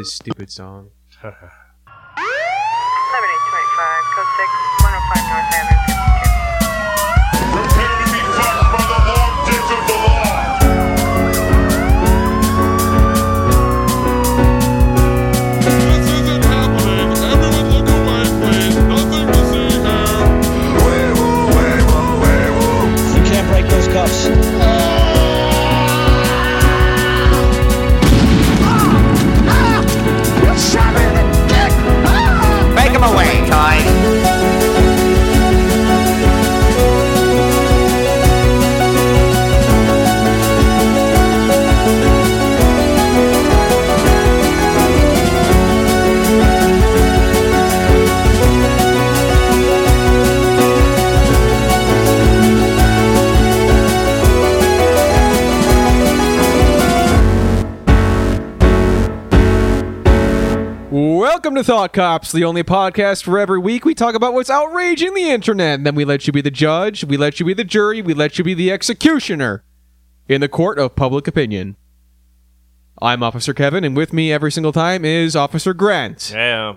this stupid song. 7825, code 6, 105 North Avenue, 52. Welcome to Thought Cops, the only podcast where every week we talk about what's outraging the internet, and then we let you be the judge, we let you be the jury, we let you be the executioner in the court of public opinion. I'm Officer Kevin, and with me every single time is Officer Grant. Yeah.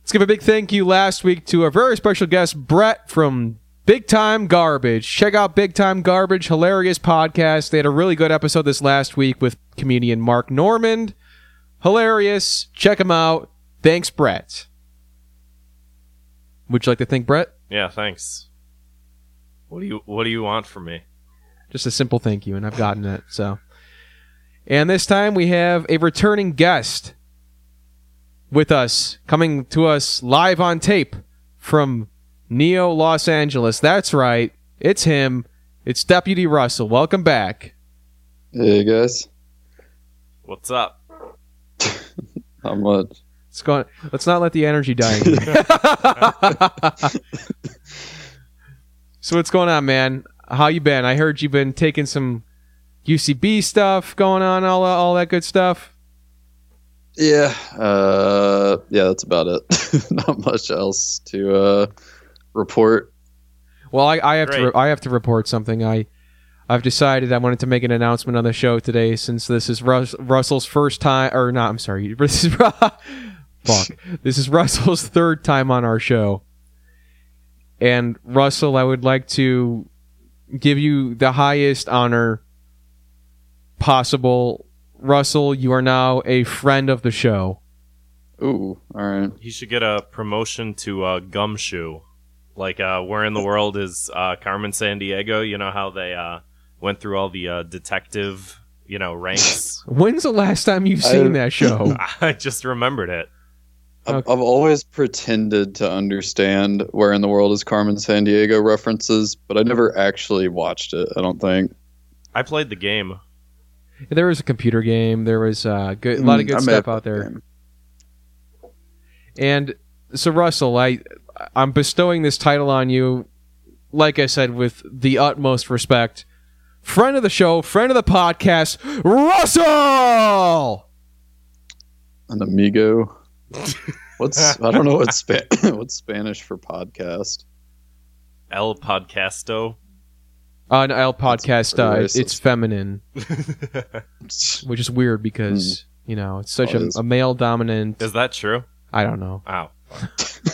Let's give a big thank you last week to our very special guest, Brett from Big Time Garbage. Check out Big Time Garbage, hilarious podcast. They had a really good episode this last week with comedian Mark Normand. Hilarious. Check them out. Thanks, Brett. Would you like to thank Brett? Yeah, thanks. What do you what do you want from me? Just a simple thank you, and I've gotten it. So, and this time we have a returning guest with us, coming to us live on tape from Neo Los Angeles. That's right, it's him. It's Deputy Russell. Welcome back. Hey guys, What's up? How much? Let's go. Let's not let the energy die. in here. so what's going on, man? How you been? I heard you've been taking some UCB stuff going on, all all that good stuff. Yeah, uh, yeah, that's about it. Not much else to uh, report. Well, I, I have to Great. I have to report something. I I've decided I wanted to make an announcement on the show today since this is Rus- Russell's first time or not. I'm sorry. This is fuck. This is Russell's third time on our show. And Russell, I would like to give you the highest honor possible. Russell, you are now a friend of the show. Ooh, all right. He should get a promotion to uh, gumshoe. Like uh, where in the world is uh, Carmen Sandiego? You know how they uh, went through all the uh, detective, you know, ranks. When's the last time you've seen that show? I just remembered it. I've, Okay. I've always pretended to understand where in the world is Carmen Sandiego references, but I never actually watched it. I don't think. I played the game. There was a computer game. There was uh, good, a lot of Mm, good I may stuff out played the there. And so, Russell, I I'm bestowing this title on you, like I said, with the utmost respect. Friend of the show, friend of the podcast, Russell. An amigo. What's I don't know what's spa- what's Spanish for podcast. El Podcasto. On El Podcast, uh, it's feminine, which is weird because you know it's such Oh, a, is. a male dominant. Is that true? I don't know. Ow.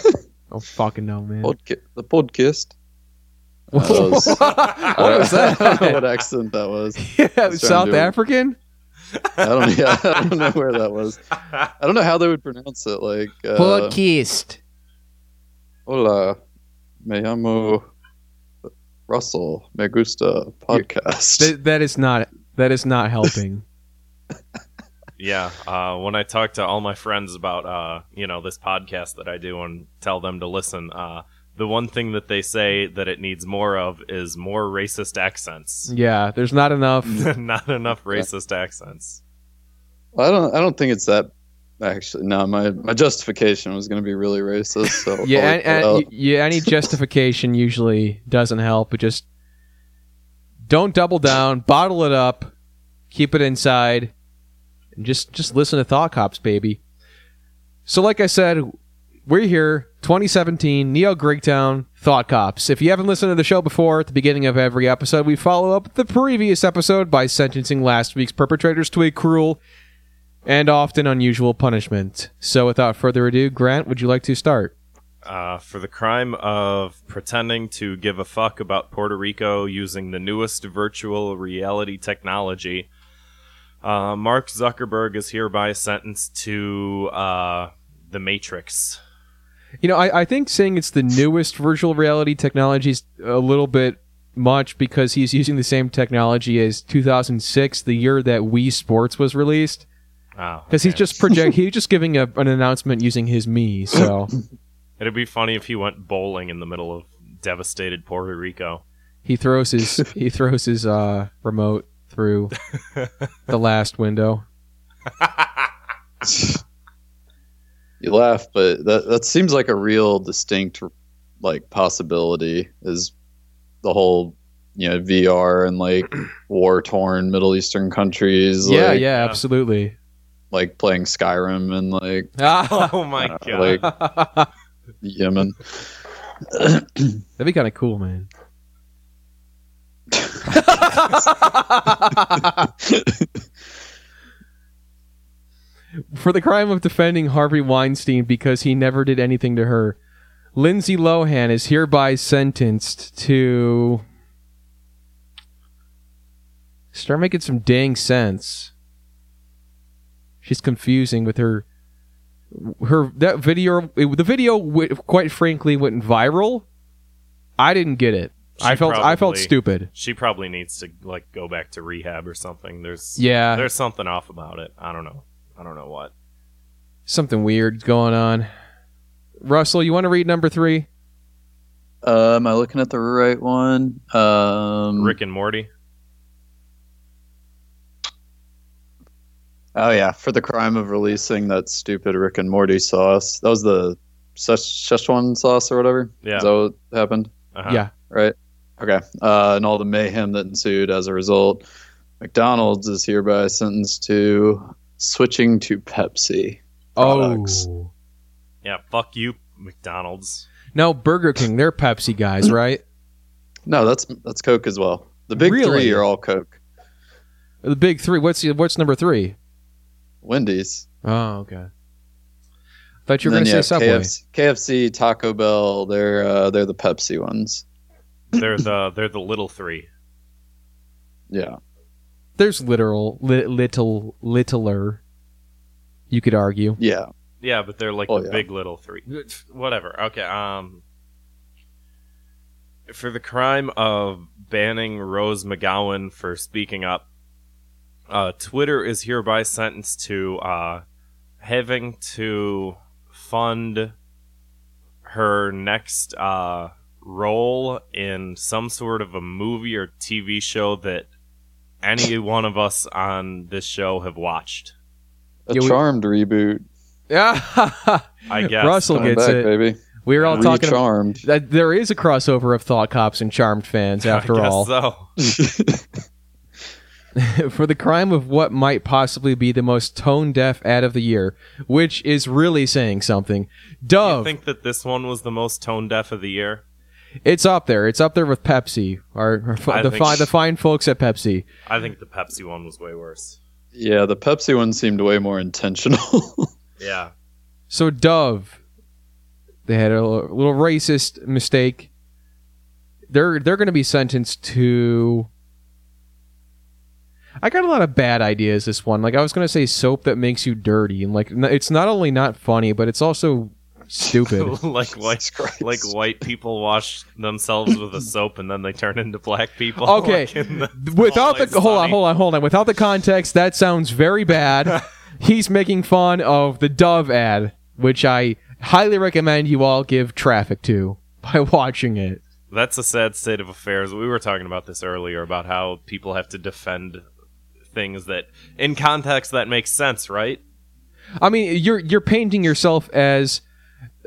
Oh fucking no, man. Podca- the podcast. what That was- was that? I don't know what accent that was. yeah, trying to South do. African. I don't. Yeah, I don't know where that was. I don't know how they would pronounce it. Like, uh, Podcast. hola, me llamo Russell. Me gusta podcast. Th- that is not that is not helping. Yeah, uh, when I talk to all my friends about uh, you know this podcast that I do and tell them to listen, uh, the one thing that they say that it needs more of is more racist accents. yeah, there's not enough. Not enough racist accents. Well, I don't. I don't think it's that. Actually, no. My my justification was going to be really racist. So Yeah, and, and, out. yeah, any justification usually doesn't help. But just don't double down, bottle it up, keep it inside, and just just listen to Thought Cops, baby. So, like I said, we're here, 2017, Neo Greektown, Thought Cops. If you haven't listened to the show before, at the beginning of every episode, we follow up the previous episode by sentencing last week's perpetrators to a cruel and often unusual punishment. So, without further ado, Grant, would you like to start? Uh, for the crime of pretending to give a fuck about Puerto Rico using the newest virtual reality technology, uh, Mark Zuckerberg is hereby sentenced to uh, the Matrix. You know, I, I think saying it's the newest virtual reality technology is a little bit much because he's using the same technology as 2006, the year that Wii Sports was released. Oh, Because he's just project, he's just giving a, an announcement using his me. So It'd be funny if he went bowling in the middle of devastated Puerto Rico. he throws his he throws his uh, remote through the last window. You laugh, but that that seems like a real distinct like possibility is the whole you know VR and like war torn Middle Eastern countries. yeah, like, yeah, absolutely. Like playing Skyrim and like Oh my uh, god! like Yemen. That'd be kind of cool, man. For the crime of defending Harvey Weinstein because he never did anything to her, Lindsay Lohan is hereby sentenced to start making some dang sense. She's confusing with her her that video the video quite frankly went viral i didn't get it i She felt i felt stupid She probably needs to like go back to rehab or something. There's yeah there's something off about it. I don't know. I don't know what. something weird going on russell you want to read number three Uh, am I looking at the right one? Um, Rick and Morty. Oh yeah, for the crime of releasing that stupid Rick and Morty sauce. That was the Szech- Szechuan sauce or whatever. Yeah. Is that what happened? Uh-huh. yeah Right. Okay. Uh, and all the mayhem that ensued as a result, McDonald's is hereby sentenced to switching to Pepsi. products. oh Yeah. Fuck you, McDonald's. no burger king they're pepsi guys right No, that's that's Coke as well. The big Really? three are all Coke. the big three what's the, what's number three Wendy's. oh okay thought you were gonna then say you subway KFC, KFC, Taco Bell. They're uh, they're the Pepsi ones. They're the they're the little three. Yeah. There's literal li- little littler you could argue Yeah. Yeah, but they're like Oh, the yeah. big little three. Whatever. Okay. Um, for the crime of banning Rose McGowan for speaking up, uh, Twitter is hereby sentenced to uh, having to fund her next uh, role in some sort of a movie or TV show that any one of us on this show have watched. A Yeah, we- Charmed reboot. yeah I guess. russell Coming gets back, it baby. we were all talking about Charmed. that there is a crossover of thought cops and charmed fans after I guess all so. for the crime of what might possibly be the most tone deaf ad of the year, which is really saying something. I Dove, think that this one was the most tone deaf of the year. It's up there. It's up there with Pepsi, or, or fi- I the think- fine the fine folks at Pepsi. I think the Pepsi one was way worse. Yeah, the Pepsi one seemed way more intentional. Yeah. So Dove, they had a little little racist mistake. They're they're going to be sentenced to. I got a lot of bad ideas this one. Like I was going to say soap that makes you dirty, and like it's not only not funny, but it's also stupid. like white like white people wash themselves with a soap and then they turn into black people. Okay, like the- without oh, the hold on, hold on, hold on. Without the context, that sounds very bad. He's making fun of the Dove ad, which I highly recommend you all give traffic to by watching it. That's a sad state of affairs. We were talking about this earlier about how people have to defend things that in context that makes sense, right? I mean, you're you're painting yourself as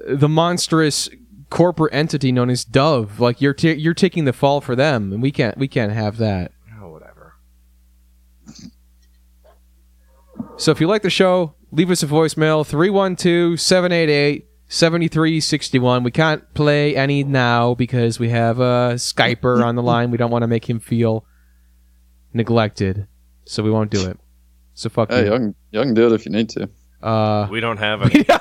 the monstrous corporate entity known as Dove. Like you're ta you're taking the fall for them, and we can't we can't have that. Oh, whatever. So if you like the show, leave us a voicemail 312-788-7361. We can't play any now because we have a Skyper on the line. We don't want to make him feel neglected. So we won't do it. So fuck Hey, you. y'all can, y'all can do it if you need to. Uh, We don't have any.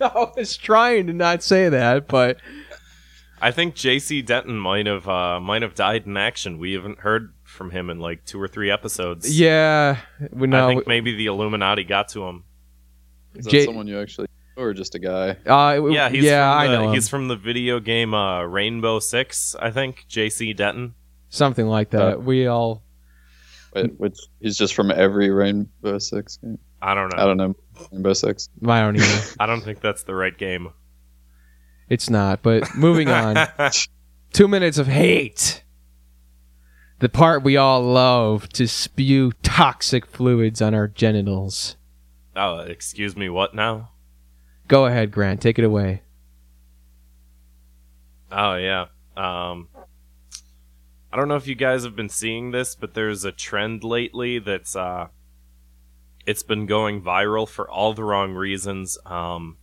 I was trying to not say that, but I think J.C. Denton might have uh, might have died in action. We haven't heard from him in like two or three episodes. yeah, we I think maybe the Illuminati got to him. Is that Jay- someone you actually or just a guy? uh, Yeah, he's yeah, from I the, know. him. He's from the video game uh, Rainbow Six, I think. J.C. Denton. something like that. Uh, we all. Wait, which he's just from every Rainbow Six game. I don't know. I don't know. Rainbow Six. I don't even. I don't think that's the right game. it's not. But moving on. Two minutes of hate. The part we all love to spew toxic fluids on our genitals. oh, excuse me. What now? Go ahead, Grant. Take it away. Oh yeah. Um I don't know if you guys have been seeing this, but there's a trend lately that's uh it's been going viral for all the wrong reasons. Um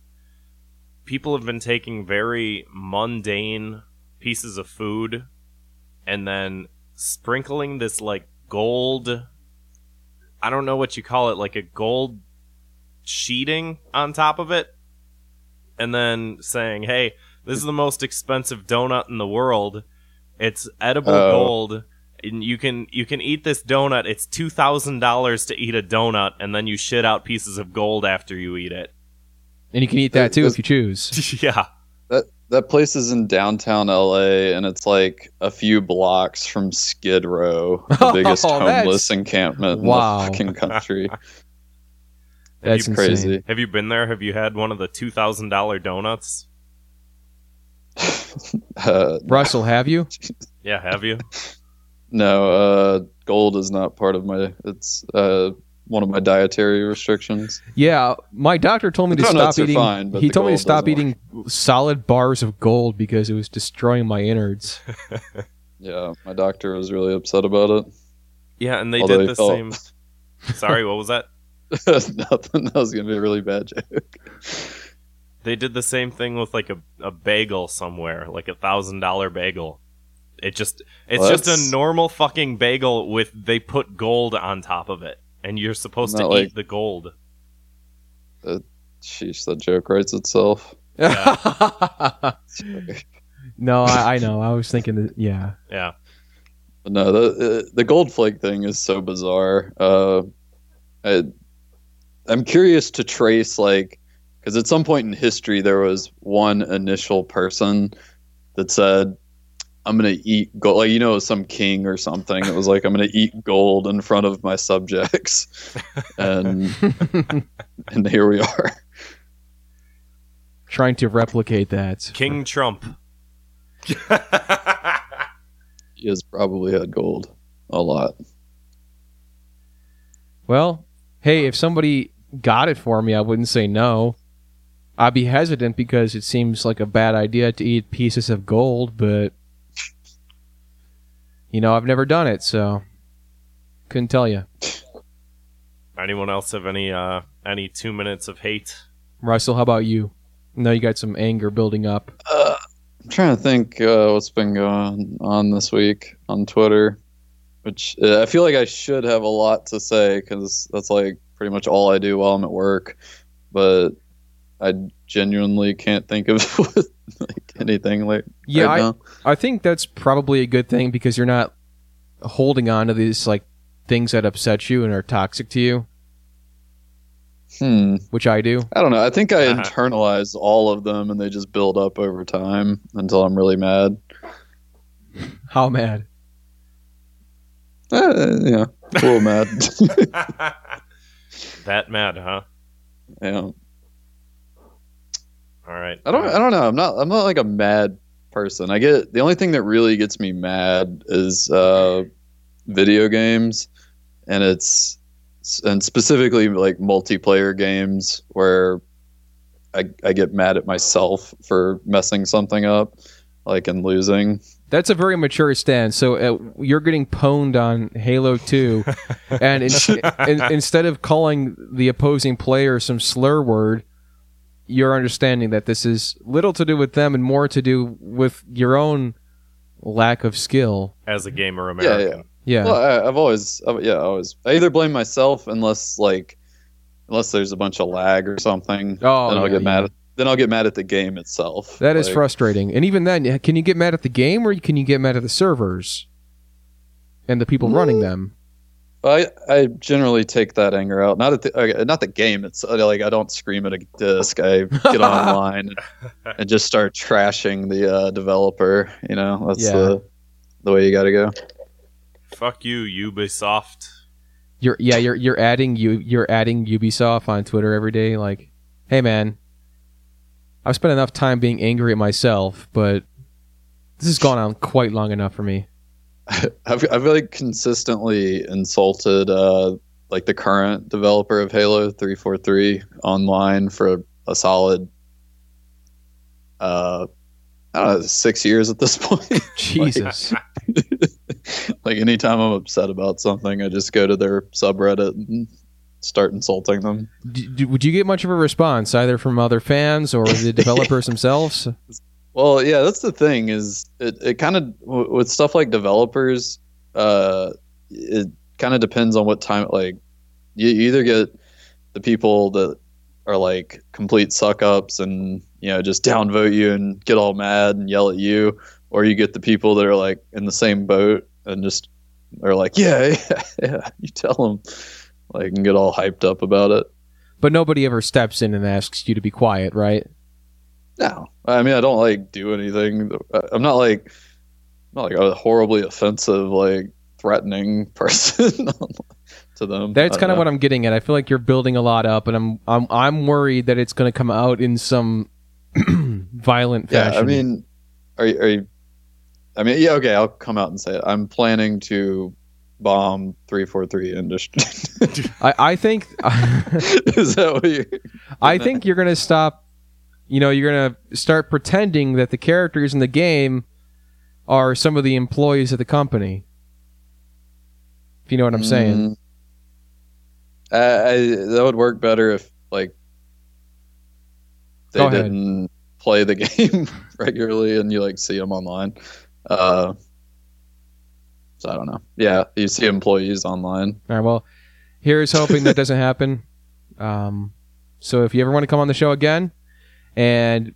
people have been taking very mundane pieces of food and then sprinkling this like gold I don't know what you call it, like a gold sheeting on top of it and then saying, "Hey, this is the most expensive donut in the world. It's edible Oh. gold. And you can you can eat this donut. It's two thousand dollars to eat a donut, and then you shit out pieces of gold after you eat it. And you can eat that too This- if you choose. yeah, That that place is in downtown LA, and it's like a few blocks from Skid Row, the Oh, biggest that's- homeless encampment Wow. in the fucking country. That's crazy. have you been there? Have you had one of the two thousand dollar donuts? Uh, Russell, have you? Yeah, have you? no, uh, gold is not part of my. It's uh, one of my dietary restrictions. Yeah, my doctor told me to stop eating. fine, he told me to stop doesn't eating solid bars of gold because it was destroying my innards. Yeah, my doctor was really upset about it. Yeah, and they Although did the felt- same. Sorry, what was that? Nothing. That was gonna be a really bad joke. They did the same thing with like a, a bagel somewhere, like a thousand dollar bagel. It just it's Well, just a normal fucking bagel with they put gold on top of it, and you're supposed to Not eat like- the gold. Sheesh, that joke writes itself. no, I, I know. I was thinking that. Yeah, Yeah, no, the the gold flake thing is so bizarre. Uh, I, I'm curious to trace like because at some point in history there was one initial person that said, "I'm gonna eat gold." Like you know, some king or something. It was like, "I'm gonna eat gold in front of my subjects," and and here we are. trying to replicate that. King Trump. He has probably had gold a lot. Well, hey, if somebody got it for me, I wouldn't say no. I'd be hesitant because it seems like a bad idea to eat pieces of gold, but you know, I've never done it, so couldn't tell you. Anyone else have any uh any two minutes of hate? Russell, how about you? No, you got some anger building up. Uh, I'm trying to think uh, what's been going on this week on Twitter, which uh, I feel like I should have a lot to say because that's like pretty much all I do while I'm at work. But I genuinely can't think of like anything like Yeah, right I, now. I think that's probably a good thing because you're not holding on to these like things that upset you and are toxic to you, Hmm. which I do. I don't know. I think I Uh-huh. internalize all of them and they just build up over time until I'm really mad. How mad? Uh, yeah, a little mad. that mad, huh? yeah. All right. I don't. I don't know. I'm not. I'm not like a mad person. I get the only thing that really gets me mad is uh, video games, and it's and specifically like multiplayer games where I I get mad at myself for messing something up, like and losing. That's a very mature stance. So uh, you're getting pwned on Halo 2, and in, in, instead of calling the opposing player some slur word, you're understanding that this is little to do with them and more to do with your own lack of skill. As a gamer Yeah, American. Yeah. Well, I, I've always, I've, yeah, I always. I either blame myself unless like, unless there's a bunch of lag or something. Oh, then I'll yeah, get mad. yeah. At, then I'll get mad at the game itself. That is Like, frustrating. And even then, can you get mad at the game or can you get mad at the servers and the people running mm, them? I I generally take that anger out. Not at the okay, not the game. It's uh, like I don't scream at a disc. I get online and, and just start trashing the uh, developer. You know, that's Yeah. the the way you got to go. Fuck you, Ubisoft. You're yeah, you're you're adding you you're adding Ubisoft on Twitter every day. Like, hey man, I've spent enough time being angry at myself, but this has gone on quite long enough for me. I've I've like consistently insulted uh like the current developer of Halo 343 online for a, a solid uh I don't know, six years at this point. Jesus. like anytime I'm upset about something, I just go to their subreddit and start insulting them. D- would you get much of a response either from other fans or the developers themselves? Well, yeah, that's the thing is it, it kind of with stuff like developers, uh, it kind of depends on what time. Like, you either get the people that are like complete suck ups and you know just downvote you and get all mad and yell at you, or you get the people that are like in the same boat and just are like, yeah, yeah, yeah. You tell them, like, and get all hyped up about it. But nobody ever steps in and asks you to be quiet, right? No, I mean I don't like do anything. I'm not like not like a horribly offensive, like threatening person to them. That's kind of what I'm getting at. I feel like you're building a lot up, and I'm I'm I'm worried that it's going to come out in some violent Yeah, fashion. I mean, are you, are you? I mean, yeah, okay. I'll come out and say it. I'm planning to bomb three four three industry. I, I think Is that what you? I think you're going to stop. You know, you're going to start pretending that the characters in the game are some of the employees of the company. If you know what I'm saying. Mm. I, I, that would work better if like they didn't play the game regularly and you like see them online. Uh, so I don't know. Yeah, you see employees online. All right. Well, here's hoping that doesn't happen. Um, so if you ever want to come on the show again, and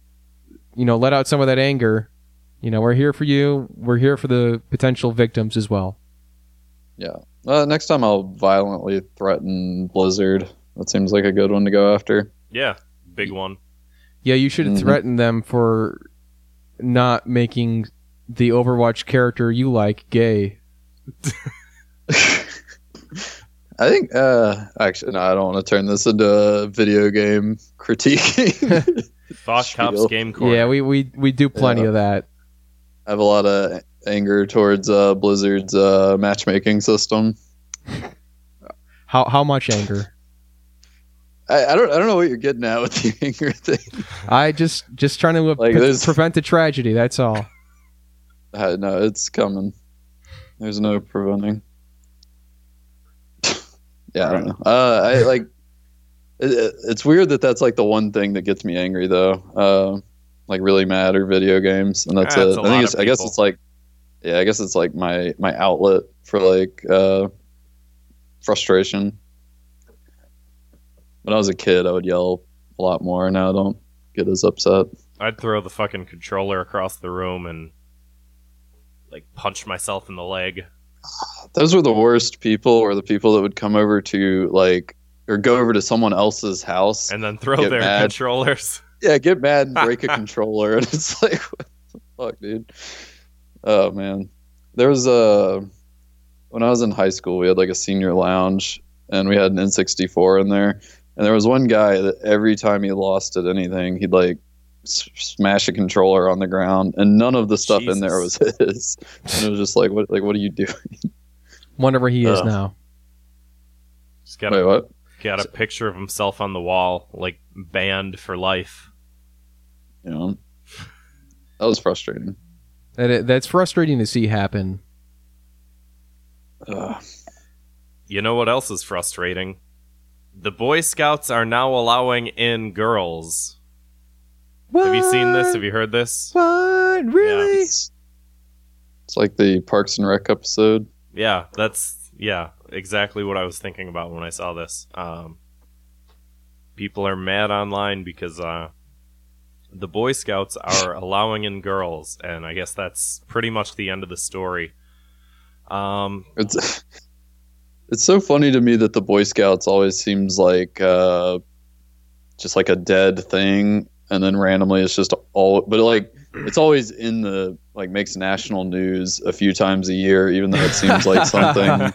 you know, let out some of that anger, you know, we're here for you. We're here for the potential victims as well. Yeah. Uh, next time I'll violently threaten Blizzard. That seems like a good one to go after. Yeah, big one. Yeah, you should Mhm. threaten them for not making the Overwatch character you like gay. I think. Uh, actually, no. I don't want to turn this into a video game critiquing. Thought Spiel. Cops Game Corner. Yeah, we, we we do plenty Yeah. of that. I have a lot of anger towards uh, Blizzard's uh, matchmaking system. How how much anger? I, I don't. I don't know what you're getting at with the anger thing. I just just trying to Like, pre- prevent the tragedy. That's all. Uh, no, it's coming. There's no preventing. Yeah, I don't know. Uh, I like. It, it- it's weird that that's like the one thing that gets me angry, though. Uh, like really mad or video games, and that's Yeah, it. I think it's. I guess it's like. Yeah, I guess it's like my my outlet for like uh, frustration. When I was a kid, I would yell a lot more. Now I don't get as upset. I'd throw the fucking controller across the room and like punch myself in the leg. Those were the worst people or the people that would come over to like or go over to someone else's house and then throw their mad. controllers. yeah get mad and break a controller and it's like what the fuck dude oh man there was a when i was in high school we had like a senior lounge and we had an n64 in there and there was one guy that every time he lost at anything he'd like smash a controller on the ground and none of the stuff in there was his and it was just like what like what are you doing Wonder where he is Ugh. now. Just got wait a, what got a picture of himself on the wall, like banned for life. you know that was frustrating That it, that's frustrating to see happen. Ugh. You know what else is frustrating? The Boy Scouts are now allowing in girls. Have you seen this? Have you heard this? What? Really? It's, it's like the Parks and Rec episode. yeah, that's yeah, exactly what I was thinking about when I saw this. Um, people are mad online because uh, the Boy Scouts are allowing in girls, and I guess that's pretty much the end of the story. Um, It's it's so funny to me that the Boy Scouts always seems like uh, just like a dead thing, and then randomly it's just all. But like it's always in the like makes national news a few times a year, even though it seems like something.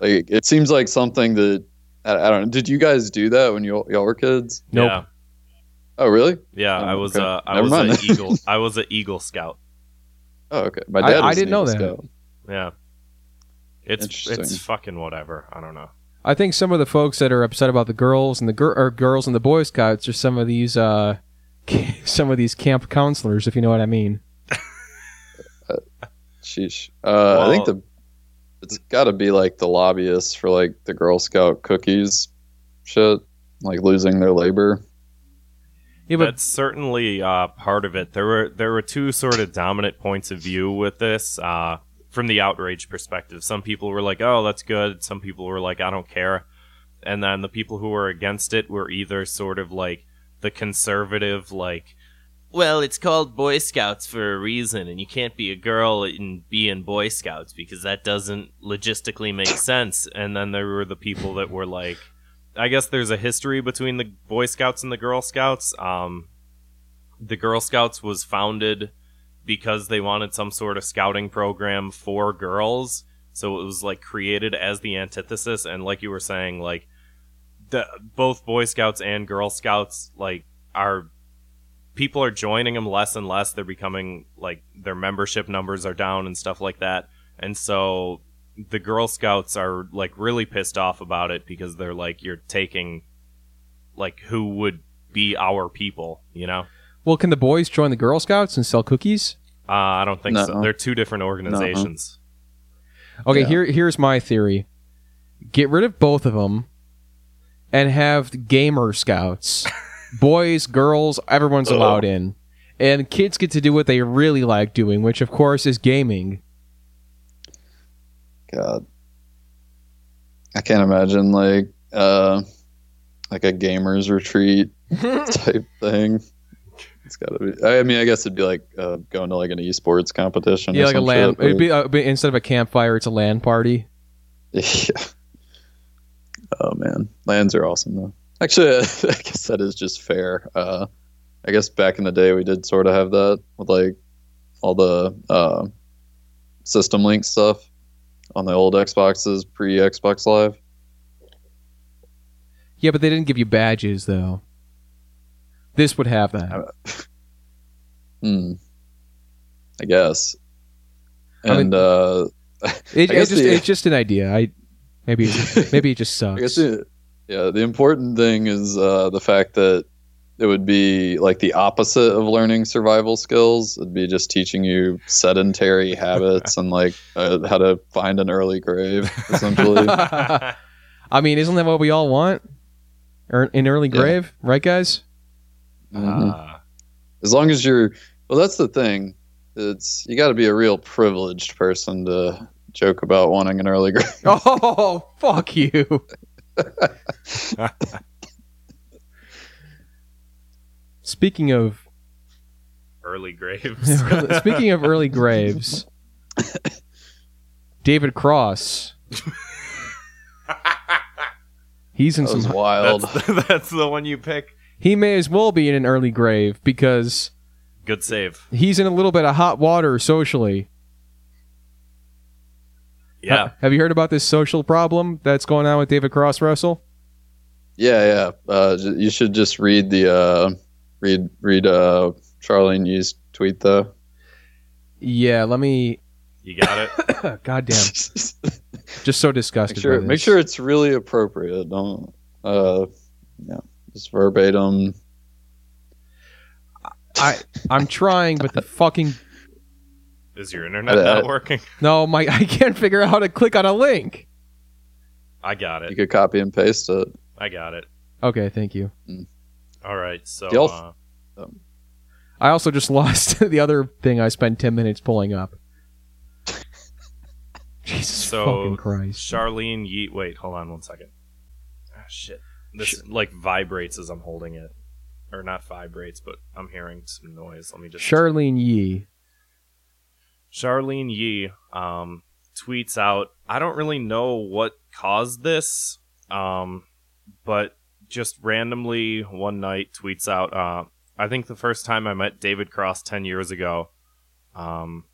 Like it seems like something that I, I don't know. Did you guys do that when you y'all were kids? Nope. Yeah, Oh, really? yeah. Oh, I was okay. uh, I Never was mind. an eagle. I was an Eagle Scout. Oh, okay. My dad. I was an didn't know Eagle that. Scout. Yeah, it's Interesting. it's fucking whatever. I don't know. I think some of the folks that are upset about the girls and the gir- or girls and the Boy Scouts are some of these uh, some of these camp counselors, if you know what I mean. Sheesh. Uh, I think the it's got to be like the lobbyists for like the Girl Scout cookies shit, like losing their labor. Yeah, but That's certainly uh, part of it. There were there were two sort of dominant points of view with this uh, from the outrage perspective. Some people were like, "Oh, that's good." Some people were like, "I don't care," and then the people who were against it were either sort of like the conservative, like, "Well, it's called Boy Scouts for a reason, and you can't be a girl and be in Boy Scouts because that doesn't logistically make sense." And then there were the people that were like. I guess there's a history between the Boy Scouts and the Girl Scouts. Um, the Girl Scouts was founded because they wanted some sort of scouting program for girls. So it was like created as the antithesis, and like you were saying, like the both Boy Scouts and Girl Scouts like are people are joining them less and less. They're becoming like their membership numbers are down and stuff like that, and so the Girl Scouts are like really pissed off about it because they're like you're taking like who would be our people, you know? well, can the boys join the Girl Scouts and sell cookies? Uh, I don't think so. Nuh-uh. They're two different organizations. Okay, Yeah. here here's my theory. Get rid of both of them and have gamer scouts. Boys, girls, everyone's allowed in. And kids get to do what they really like doing, which of course is gaming. God, I can't imagine like uh, like a gamers retreat type thing. It's got to be. I mean, I guess it'd be like uh, going to like an esports competition. Yeah, or like a some LAN. shit, It'd be, uh, be instead of a campfire, it's a LAN party. Yeah. Oh man, LANs are awesome though. Actually, I guess that is just fair. Uh, I guess back in the day we did sort of have that with like all the uh, system link stuff on the old Xboxes pre Xbox Live. Yeah, but they didn't give you badges though. This would happen. that. Hmm. I guess. I mean- And uh, It, I it just, the- it's just an idea. I maybe maybe it just I guess sucks. the, yeah, the important thing is uh, the fact that it would be like the opposite of learning survival skills. It'd be just teaching you sedentary habits and like uh, how to find an early grave, essentially. I mean, isn't that what we all want? Er, an early Yeah. grave, right, guys? Mhm. Uh, As long as you're, well, that's the thing. It's you got to be a real privileged person to joke about wanting an early grave. Oh, fuck you. Speaking of early graves. speaking of early graves, David Cross. He's in That was some. wild. that's, that's the one you pick. He may as well be in an early grave because Good save. he's in a little bit of hot water socially. Yeah. Ha- have you heard about this social problem that's going on with David Cross, Russell? Yeah, yeah. Uh, j- you should just read the uh, read read uh, Charlene Yi's tweet though. Yeah, let me. You got it. God damn. Just so make sure by make sure it's really appropriate. Don't uh, yeah, just verbatim. I I'm trying, but the fucking Is your internet Uh, not working? no, my I can't figure out how to click on a link. I got it. You could copy and paste it. I got it. Okay, thank you. All right. So Y'all- uh, I also just lost the other thing I spent ten minutes pulling up. Jesus So, fucking Christ. Charlene Yeet. Wait, hold on one second. Ah, shit. This like vibrates as I'm holding it, or not vibrates, but I'm hearing some noise. Let me just. Charlene Yi. Charlene Yi um, tweets out, I don't really know what caused this, um, but just randomly one night tweets out, uh, I think the first time I met David Cross 10 years ago, um,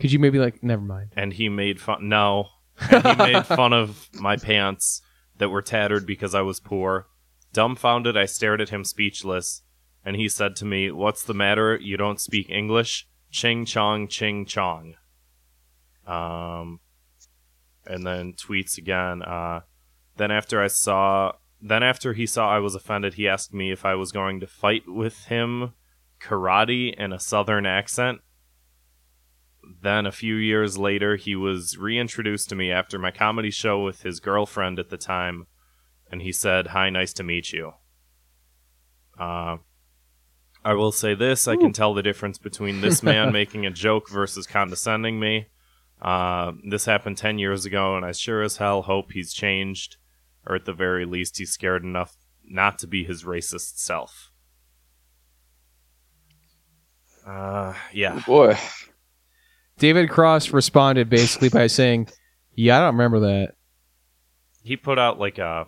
Could you maybe like never mind. and he made fun, no, and he made fun of my pants that were tattered because I was poor. Dumbfounded, I stared at him speechless, and he said to me, What's the matter? You don't speak English? Ching chong, ching chong. Um, and then tweets again. Uh, then after I saw, then after he saw I was offended, he asked me if I was going to fight with him karate in a southern accent. Then a few years later, he was reintroduced to me after my comedy show with his girlfriend at the time, and he said, "Hi, nice to meet you." Uh, I will say this: I can tell the difference between this man making a joke versus condescending me. Uh, this happened ten years ago, and I sure as hell hope he's changed, or at the very least, he's scared enough not to be his racist self. Uh, yeah. Boy, David Cross responded basically by saying, "Yeah, I don't remember that." he put out like a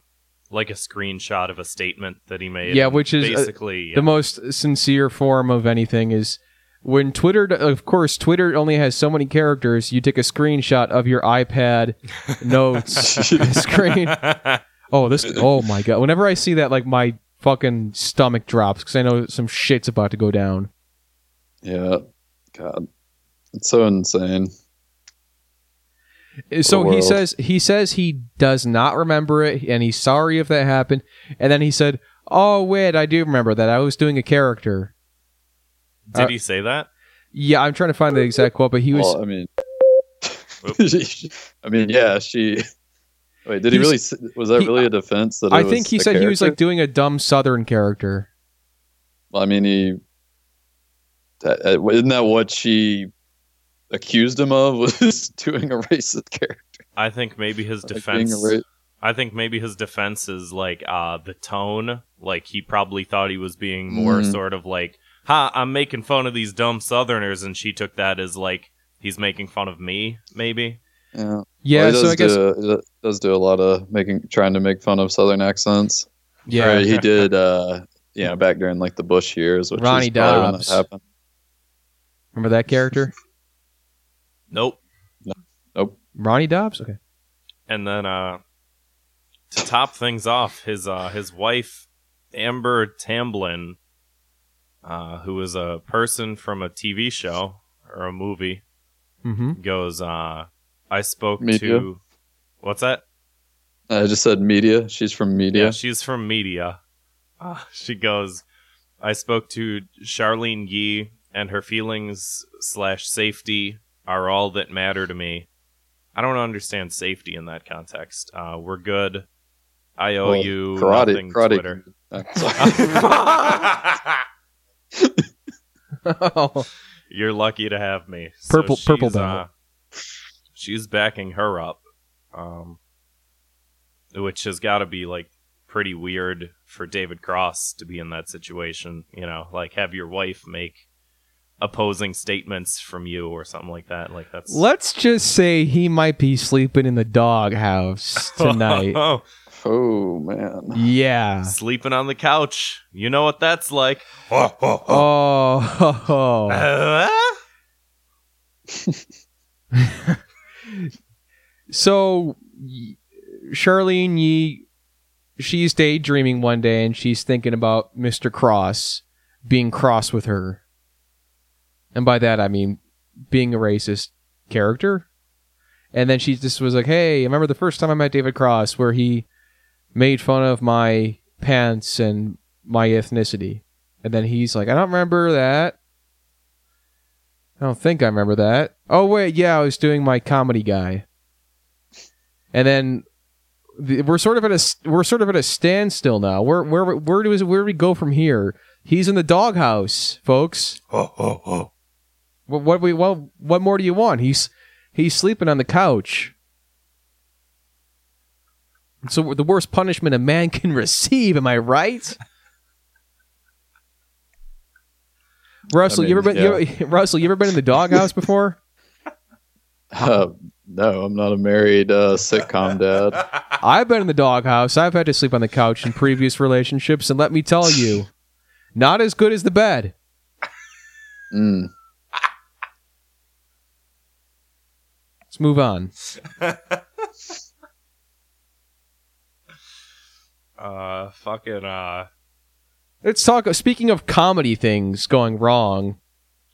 like a screenshot of a statement that he made. Yeah, which is, uh, basically The most sincere form of anything is when Twitter. Of course, Twitter only has so many characters. You take a screenshot of your iPad notes screen. Oh, this. Oh my god! Whenever I see that, like my fucking stomach drops because I know some shit's about to go down. yeah, God, it's so insane. So he says he says he does not remember it, and he's sorry if that happened. And then he said, "Oh wait, I do remember that. I was doing a character." Did Uh, he say that? Yeah, I'm trying to find the exact quote, but he was. Well, I mean, I mean, yeah, she. Wait, did he, He really? Was that he- really a defense? That I it think was he a said he was like doing a dumb Southern character. Well, I mean, he. That, uh, isn't that what she accused him of? Was doing a racist character? I think maybe his defense. a ra- I think maybe his defense is like uh the tone. Like he probably thought he was being more Mm. sort of like, "Ha, I'm making fun of these dumb Southerners," and she took that as like he's making fun of me. Maybe. yeah. Yeah, Well, so does I guess do, he does do a lot of making, trying to make fun of Southern accents. yeah. Or he did. uh you know, back during like the Bush years, which Ronnie is probably when that Dobbs. happened. Remember that character, Nope. Nope. Ronnie Dobbs? Okay. And then uh to top things off, his uh his wife Amber Tamblyn, uh, who is a person from a TV show or a movie, Mm-hmm. goes, uh I spoke Media. to what's that? I just said media. She's from media. Yeah, she's from media. Uh, she goes, I spoke to Charlene Yi, and her feelings slash safety are all that matter to me. I don't understand safety in that context. Uh, we're good. I owe Well, you karate. nothing, karate. Twitter. You're lucky to have me. So Purple- purple she's, belt. uh, she's backing her up, um, which has got to be like pretty weird for David Cross to be in that situation. You know, like have your wife make opposing statements from you or something like that. Like that's Let's just say he might be sleeping in the doghouse tonight. Oh, oh man. yeah. sleeping on the couch. You know what that's like. Oh. So, y- Charlene Yi, she's daydreaming one day and she's thinking about Mr. Cross being cross with her. And by that, I mean being a racist character. And then she just was like, hey, remember the first time I met David Cross where he made fun of my pants and my ethnicity. And then he's like, I don't remember that. I don't think I remember that. Oh wait, yeah, I was doing my comedy guy. And then we're sort of at a we're sort of at a standstill now. Where where where do where do we go from here? He's in the doghouse, folks. What what we what what more do you want? He's he's sleeping on the couch. So the worst punishment a man can receive. Am I right? Russell, I you ever mean, been? You ever, Russell, you ever been in the doghouse before? Uh, no, I'm not a married uh, sitcom dad. I've been in the doghouse. I've had to sleep on the couch in previous relationships, and let me tell you, not as good as the bed. Mm. Let's move on. Uh, fucking uh, Let's talk. Speaking of comedy things going wrong,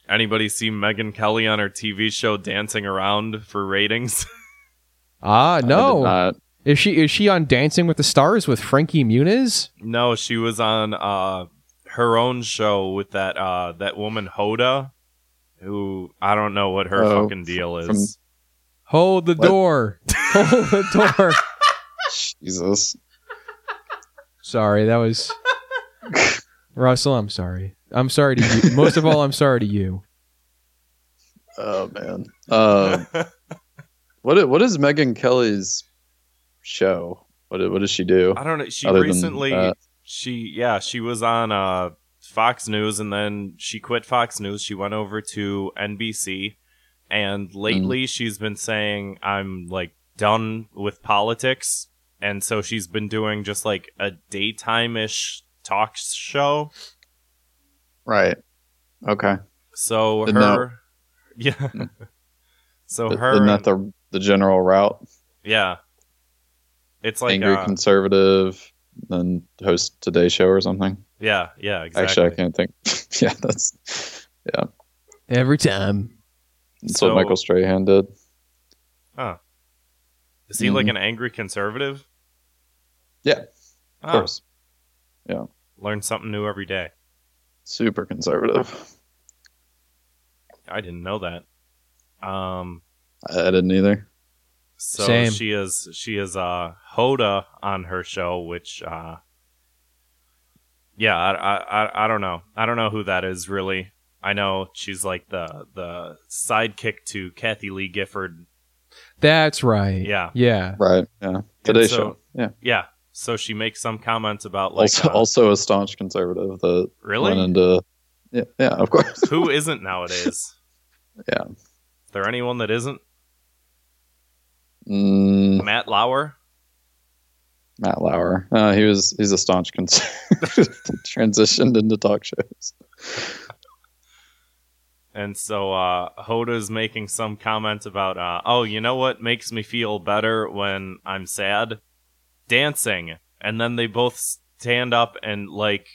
anybody see Megyn Kelly on her TV show dancing around for ratings? ah, I no, is she is she on Dancing with the Stars with Frankie Muniz? no, she was on uh her own show with that uh that woman Hoda, who I don't know what her Oh, fucking deal is. From- Hold the What? door. Hold the door. Jesus. Sorry, that was Russell. I'm sorry. I'm sorry to you. Most of all, I'm sorry to you. Oh man. Uh, what what is Megyn Kelly's show? What what does she do? I don't know. She Other than recently that. she yeah she was on uh Fox News and then she quit Fox News. She went over to NBC, and lately she's been saying I'm like done with politics, and so she's been doing just like a daytime ish talk show. Right. Okay. So Isn't her yeah. so But her Isn't that the the general route? yeah. It's like Angry uh, conservative, then host Today Show or something. yeah yeah exactly. Actually, I can't think. yeah, that's yeah. Every time. That's So- what Michael Strahan did. Huh. Is he like Mhm. an angry conservative? Yeah, Of Oh, course, Yeah. learn something new every day. super conservative. I didn't know that. Um, I, I didn't either. so Same. she is she is uh Hoda on her show, which uh, yeah, I, I I I don't know. I don't know who that is really. I know she's like the the sidekick to Kathie Lee Gifford. That's right. Yeah. Yeah. Right. Yeah. Today so- Show. Yeah. Yeah, so she makes some comments about like also, uh, also a staunch conservative that really went into. Yeah. Yeah. Of course. who isn't nowadays. Yeah. Is there anyone that isn't? Mm, Matt Lauer. Matt Lauer. Uh, he was. He's a staunch conservative. Transitioned into talk shows. And so uh, Hoda's making some comment about, uh, oh, you know what makes me feel better when I'm sad? Dancing. And then they both stand up and, like,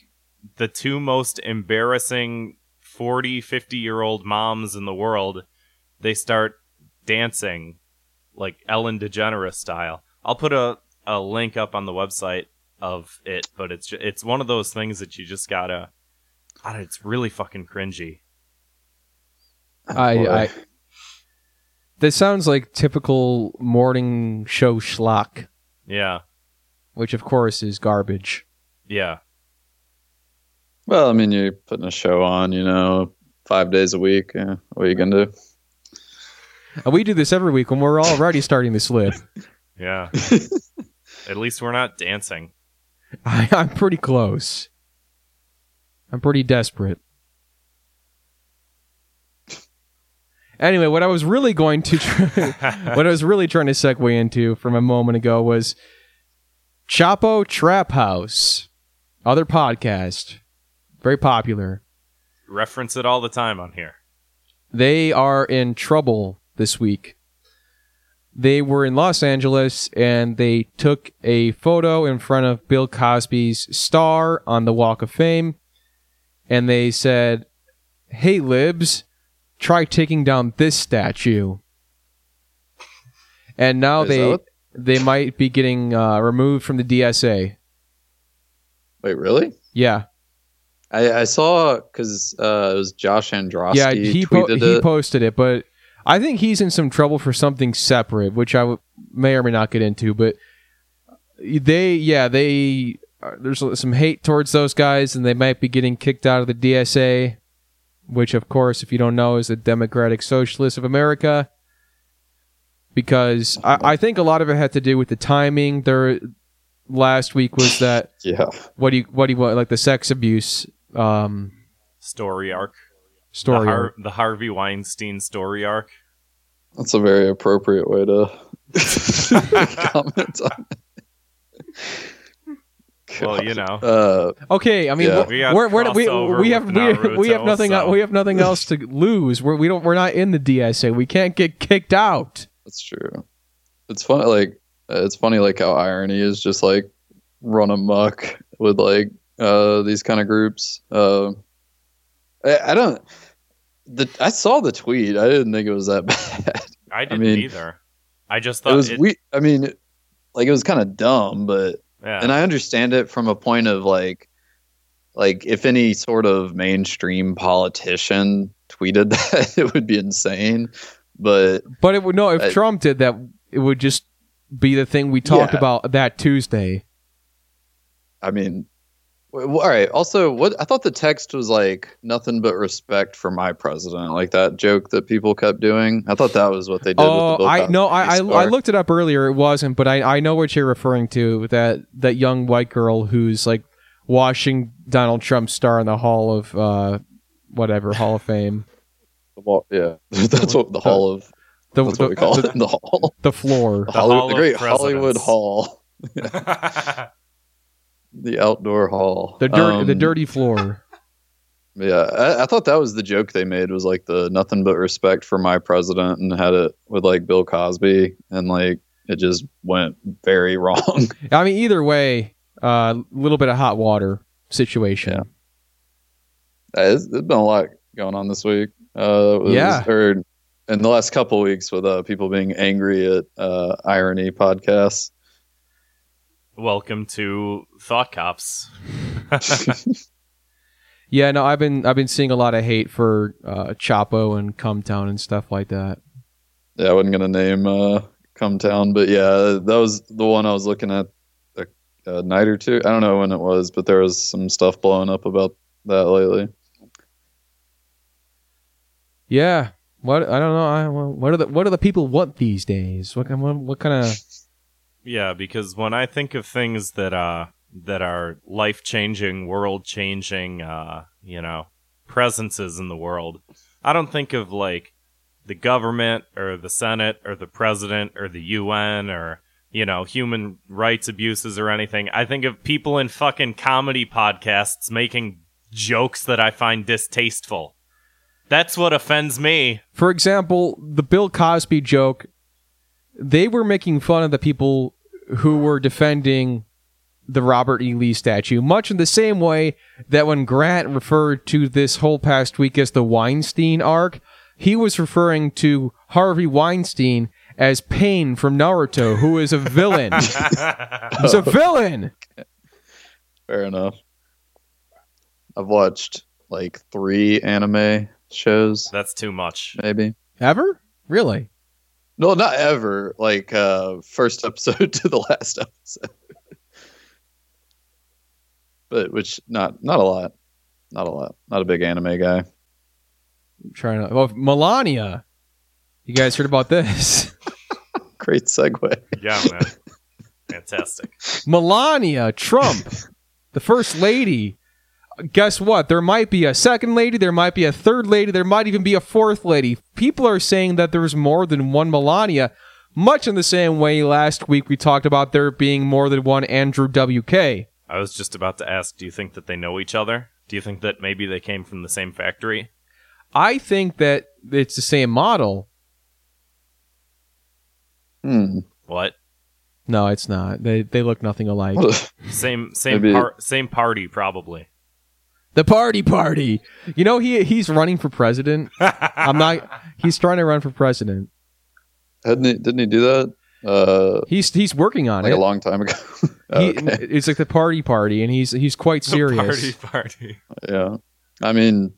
the two most embarrassing 40, 50 year old moms in the world, they start dancing, like Ellen DeGeneres style. I'll put a, a link up on the website of it, but it's it's one of those things that you just gotta. God, it's really fucking cringy. I, I This sounds like typical morning show schlock, Yeah, which of course is garbage. yeah. Well, I mean, you're putting a show on. You know, five days a week. Yeah. What are you gonna do? And we do this every week when we're already starting to slip. Yeah. At least we're not dancing. I, I'm pretty close. I'm pretty desperate. Anyway, what I was really going to try, what I was really trying to segue into from a moment ago was Chapo Trap House, other podcast, very popular. Reference it all the time on here. They are in trouble this week. They were in Los Angeles and they took a photo in front of Bill Cosby's star on the Walk of Fame. And they said, Hey, Libs, try taking down this statue. And now Is they they might be getting uh, removed from the DSA. Wait, really? Yeah, I, I saw because uh, it was Josh Androsky yeah, he po- he posted it, but I think he's in some trouble for something separate, which I w- may or may not get into. But they, yeah, they uh, there's some hate towards those guys, and they might be getting kicked out of the DSA, which, of course, if you don't know, is the Democratic Socialists of America. because I, I think a lot of it had to do with the timing. There last week was that Yeah. what do you what do you want like the sex abuse um, Story arc. The, story. Har- the Harvey Weinstein story arc. That's a very appropriate way to comment on it. Well, you know. Uh, Okay, I mean, Yeah. we're, We got we're, we're, we, we have with we, we have nothing so- we have nothing else to lose. We're we don't we're not in the DSA. We can't get kicked out. that's true. It's funny, like uh, it's funny, like how irony is just like run amok with like uh these kind of groups. Uh, I, I don't. The I saw the tweet. I didn't think it was that bad. I didn't mean, either. I just thought it was it- we. I mean, like it was kind of dumb, but yeah. and I understand it from a point of like, like if any sort of mainstream politician tweeted that, it would be insane. But But it would no if Uh, Trump did that, it would just be the thing we talked Yeah. about that Tuesday. I mean, w- w- all right. Also, what I thought the text was like nothing but respect for my president, like that joke that people kept doing. I thought that was what they did. with the Oh, Bill I Cosby no, I, I I looked it up earlier. It wasn't, but I I know what you're referring to. That that young white girl who's like washing Donald Trump's star in the Hall of uh whatever Hall of Fame. Well, yeah, that's what the hall of. The That's the, what we call the, it. The hall, the floor. the, The Hall the of great Hollywood Presidents. Hall, the outdoor hall, The dirt, the Um, dirty floor. Yeah, I, I thought that was the joke they made was like the nothing but respect for my president, and had it with like Bill Cosby, and like it just went very wrong. I mean, either way, a uh, little bit of hot water situation. Yeah. It's, there's been a lot going on this week. Uh, was- Yeah. or in the last couple weeks with uh, people being angry at uh, irony podcasts. Welcome to Thought Cops. Yeah, no, I've been I've been seeing a lot of hate for uh, Chapo and Cumtown and stuff like that. Yeah, I wasn't gonna name uh, Cumtown, but yeah, that was the one I was looking at a, a night or two. I don't know when it was, but there was some stuff blowing up about that lately. Yeah, what I don't know. I, what are the what do the people want these days? What what, what kind of Yeah, because when I think of things that uh that are life changing, world changing, uh, you know, presences in the world, I don't think of like the government or the Senate or the president or the UN or you know, human rights abuses or anything. I think of people in fucking comedy podcasts making jokes that I find distasteful. That's what offends me. For example, the Bill Cosby joke, they were making fun of the people who were defending the Robert E. Lee statue, much in the same way that when Grant referred to this whole past week as the Weinstein arc, he was referring to Harvey Weinstein as Pain from Naruto, who is a villain. He's a villain. Fair enough. I've watched like three anime shows, That's too much. maybe. Ever? Really? No, not ever. Like uh first episode to the last episode. but which not not a lot. Not a lot. Not a big anime guy. I'm trying to. Well, Melania. You guys heard about this? Great segue. Yeah, man. Fantastic. Melania Trump, the first lady. Guess what? There might be a second lady, there might be a third lady, there might even be a fourth lady. People are saying that there's more than one Melania, much in the same way last week we talked about there being more than one Andrew WK. I was just about to ask, do you think that they know each other? Do you think that maybe they came from the same factory? I think that it's the same model. Hmm. What? No, it's not. They they look nothing alike. Same same Maybe- par- same party probably. The party party. You know he he's running for president. I'm not he's trying to run for president. a- Hadn't he, didn't he do that? Uh He's he's working on like it. a long time ago. He, okay. It's like the party party, and he's he's quite serious. The Party party. Yeah. I mean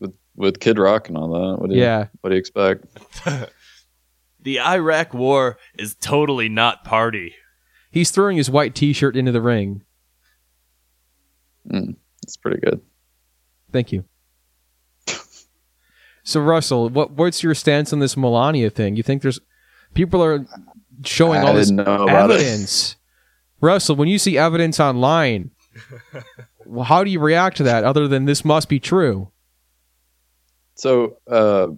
with with Kid Rock and all that, what do you Yeah, what do you expect? The Iraq war is totally not party. he's throwing his white T-shirt into the ring. It's pretty good. Thank you. So Russell, what what's your stance on this Melania thing? You think there's People are showing I all this didn't know about it. evidence. Russell, when you see evidence online, well, how do you react to that other than this must be true? So, uh,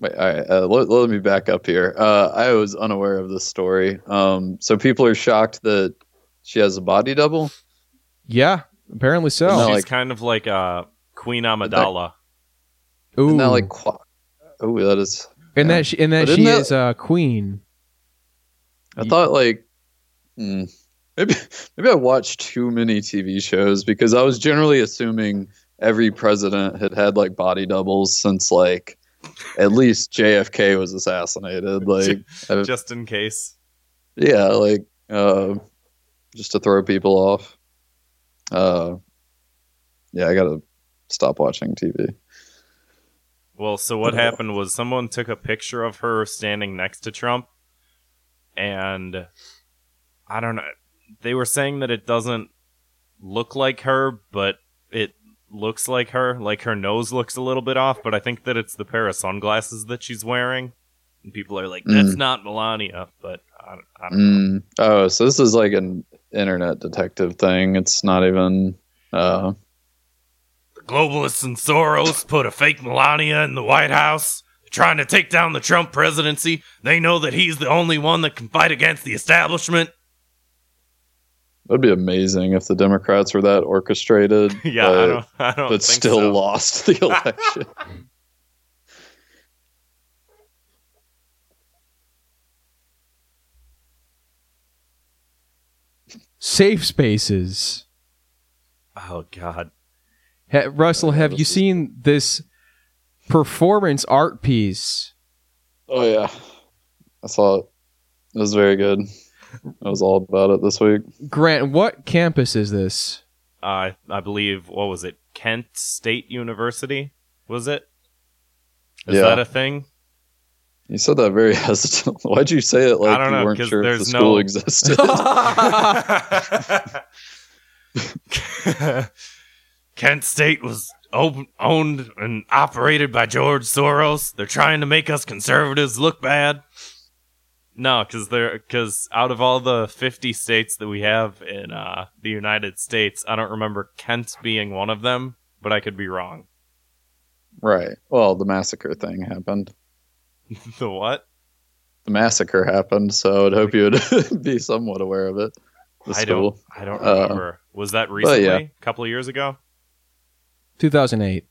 wait, all right, uh, let, let me back up here. Uh, I was unaware of this story. Um, so people are shocked that she has a body double. Yeah, apparently so. She's like- kind of like uh, Queen Amidala. Ooh. Isn't that like, qua- oh, that is. and yeah. that she, and that But isn't she that- is a queen. I thought like, hmm, maybe maybe I watched too many TV shows because I was generally assuming every president had had like body doubles since like at least JFK was assassinated. Like, Just in case. yeah, like uh, just to throw people off. Uh, yeah, I gotta stop watching TV. Well, so what happened was someone took a picture of her standing next to Trump, and I don't know. They were saying that it doesn't look like her, but it looks like her. Like her nose looks a little bit off, but I think that it's the pair of sunglasses that she's wearing. And people are like, "That's not Melania," but I, I don't know. Mm. Oh, so this is like an internet detective thing. It's not even. Uh, globalists and Soros put a fake Melania in the White House, trying to take down the Trump presidency. They know that he's the only one that can fight against the establishment. That'd be amazing if the Democrats were that orchestrated. Yeah, but, I don't, I don't but still so. lost the election. Safe spaces. Oh God, Ha- Russell, have you is- seen this performance art piece? oh yeah, I saw it. It was very good. I was all about it this week. Grant, what campus is this? uh, I believe what was it? Kent State University was it? Is Yeah. that a thing? You said that very hesitant. Why'd you say it like I don't you weren't sure if the there's school existed? Kent State was open, owned and operated by George Soros. They're trying to make us conservatives look bad. No, because they're because out of all the fifty states that we have in uh, the United States, I don't remember Kent being one of them, but I could be wrong. right. Well, the massacre thing happened. the what? The massacre happened, so I would hope you would be somewhat aware of it. The I school. don't. I don't Uh, remember. Was that recently? yeah. A couple of years ago? 2008.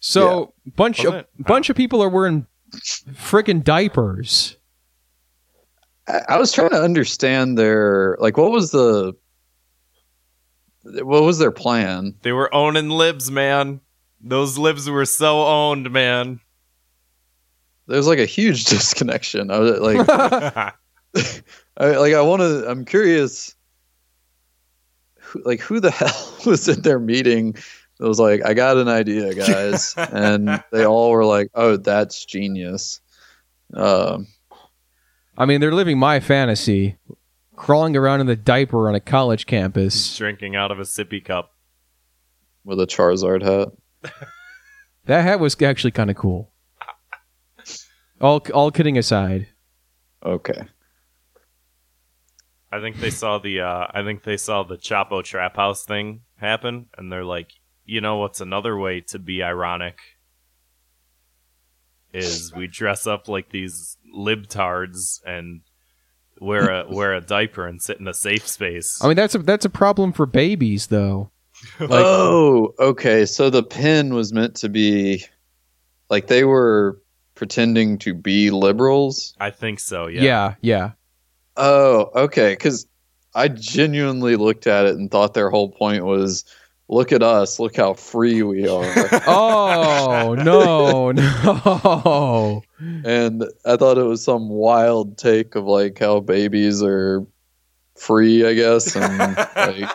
So bunch Was of it? bunch of people are wearing friggin' diapers. I, I was trying to understand their like what was the what was their plan? They were owning libs, man. Those libs were so owned, man. There's like a huge disconnection. I was like I, like I want to. I'm curious. Who, like who the hell was in their meeting? It was like, I got an idea, guys, and they all were like, "Oh, that's genius." Um, I mean, they're living my fantasy, crawling around in the diaper on a college campus. Drinking out of a sippy cup. with a Charizard hat. That hat was actually kind of cool. All all kidding aside, Okay. I think they saw the uh I think they saw the Chapo Trap House thing happen and they're like, you know what's another way to be ironic? Is we dress up like these libtards and wear a wear a diaper and sit in a safe space. I mean that's a that's a problem for babies though. Like, oh, okay. So the pin was meant to be like they were pretending to be liberals. I think so, Yeah, yeah. yeah. Oh, okay. Because I genuinely looked at it and thought their whole point was, look at us, look how free we are. Oh no, no. and I thought it was some wild take of like how babies are free, I guess, and like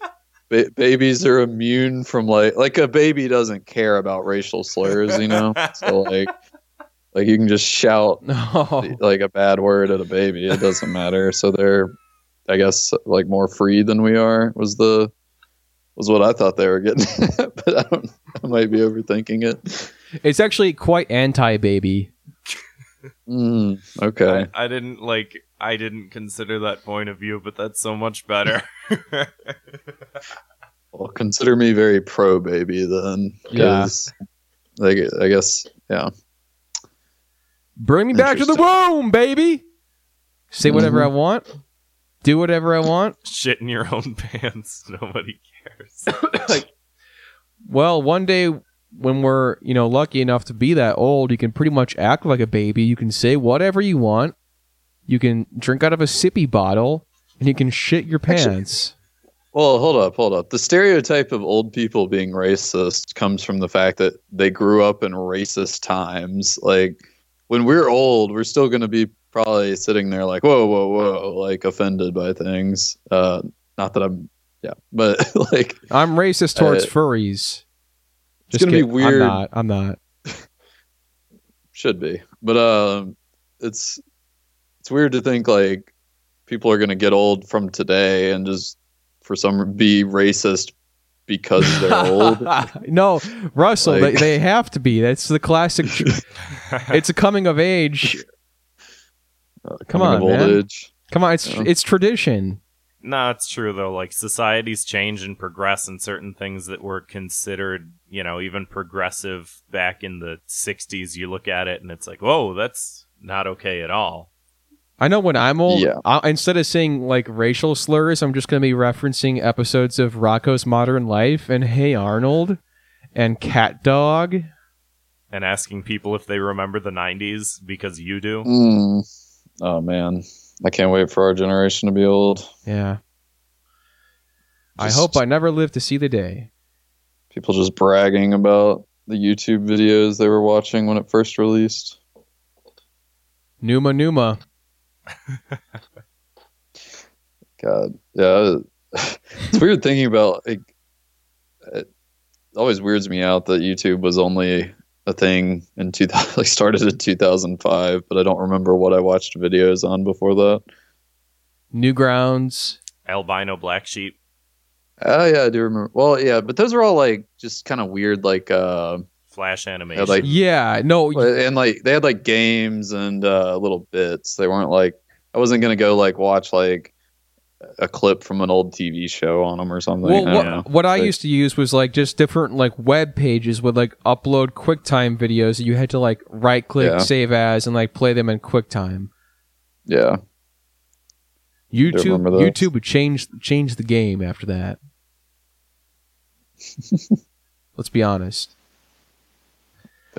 ba- babies are immune from like like a baby doesn't care about racial slurs, you know. So like like you can just shout No. like a bad word at a baby, it doesn't matter. So they're, I guess, like more free than we are. Was the was what I thought they were getting, but I don't. I might be overthinking it. It's actually quite anti-baby. Mm, okay. I, I didn't like. I didn't consider that point of view, but that's so much better. Well, consider me very pro baby then. Yeah. 'cause I gue- I guess, yeah. Bring me back to the womb, baby. Say whatever mm-hmm. I want. Do whatever I want. Shit in your own pants. Nobody cares. like, Well, one day when we're, you know, lucky enough to be that old, you can pretty much act like a baby. You can say whatever you want. You can drink out of a sippy bottle and you can shit your pants. Well, hold up, hold up. The stereotype of old people being racist comes from the fact that they grew up in racist times. Like, when we're old, we're still going to be probably sitting there like, whoa, whoa, whoa, like offended by things. Uh, not that I'm, yeah, but like, I'm racist towards Uh, furries. it's gonna be weird. I'm not. I'm not. should be but um it's it's weird to think like people are going to get old from today and just for some be racist because they're old no, Russell, Like- they, they have to be. That's the classic. it's a coming of age. Uh, Come coming on, of old man. age Come on, it's Yeah. it's tradition. No, it's true though. Like societies change and progress, and certain things that were considered, you know, even progressive back in the '60s, you look at it and it's like, whoa, that's not okay at all. I know when I'm old, Yeah. I, instead of saying like racial slurs, I'm just going to be referencing episodes of Rocko's Modern Life and Hey Arnold and Cat Dog. And asking people if they remember the '90s because you do. Mm. oh man i can't wait for our generation to be old Yeah. I hope I never live to see the day. people just bragging about the youtube videos they were watching when it first released Numa Numa. God, yeah, it's weird thinking about. Like, it always weirds me out that YouTube was only a thing in two like started in two thousand five, but I don't remember what I watched videos on before that. Newgrounds. Albino black sheep. Oh yeah, I do remember. Well, yeah, but those are all like just kind of weird, like uh, Flash animation. like- Yeah, no, and like they had like games and uh, little bits. They weren't like I wasn't gonna go like watch like a clip from an old TV show on them or something. Well, I what, don't know. what I Like- used to use was like just different like web pages would like upload QuickTime videos that you had to like right click, Yeah. save as, and like play them in QuickTime. Yeah, YouTube. YouTube would change change the game after that. Let's be honest.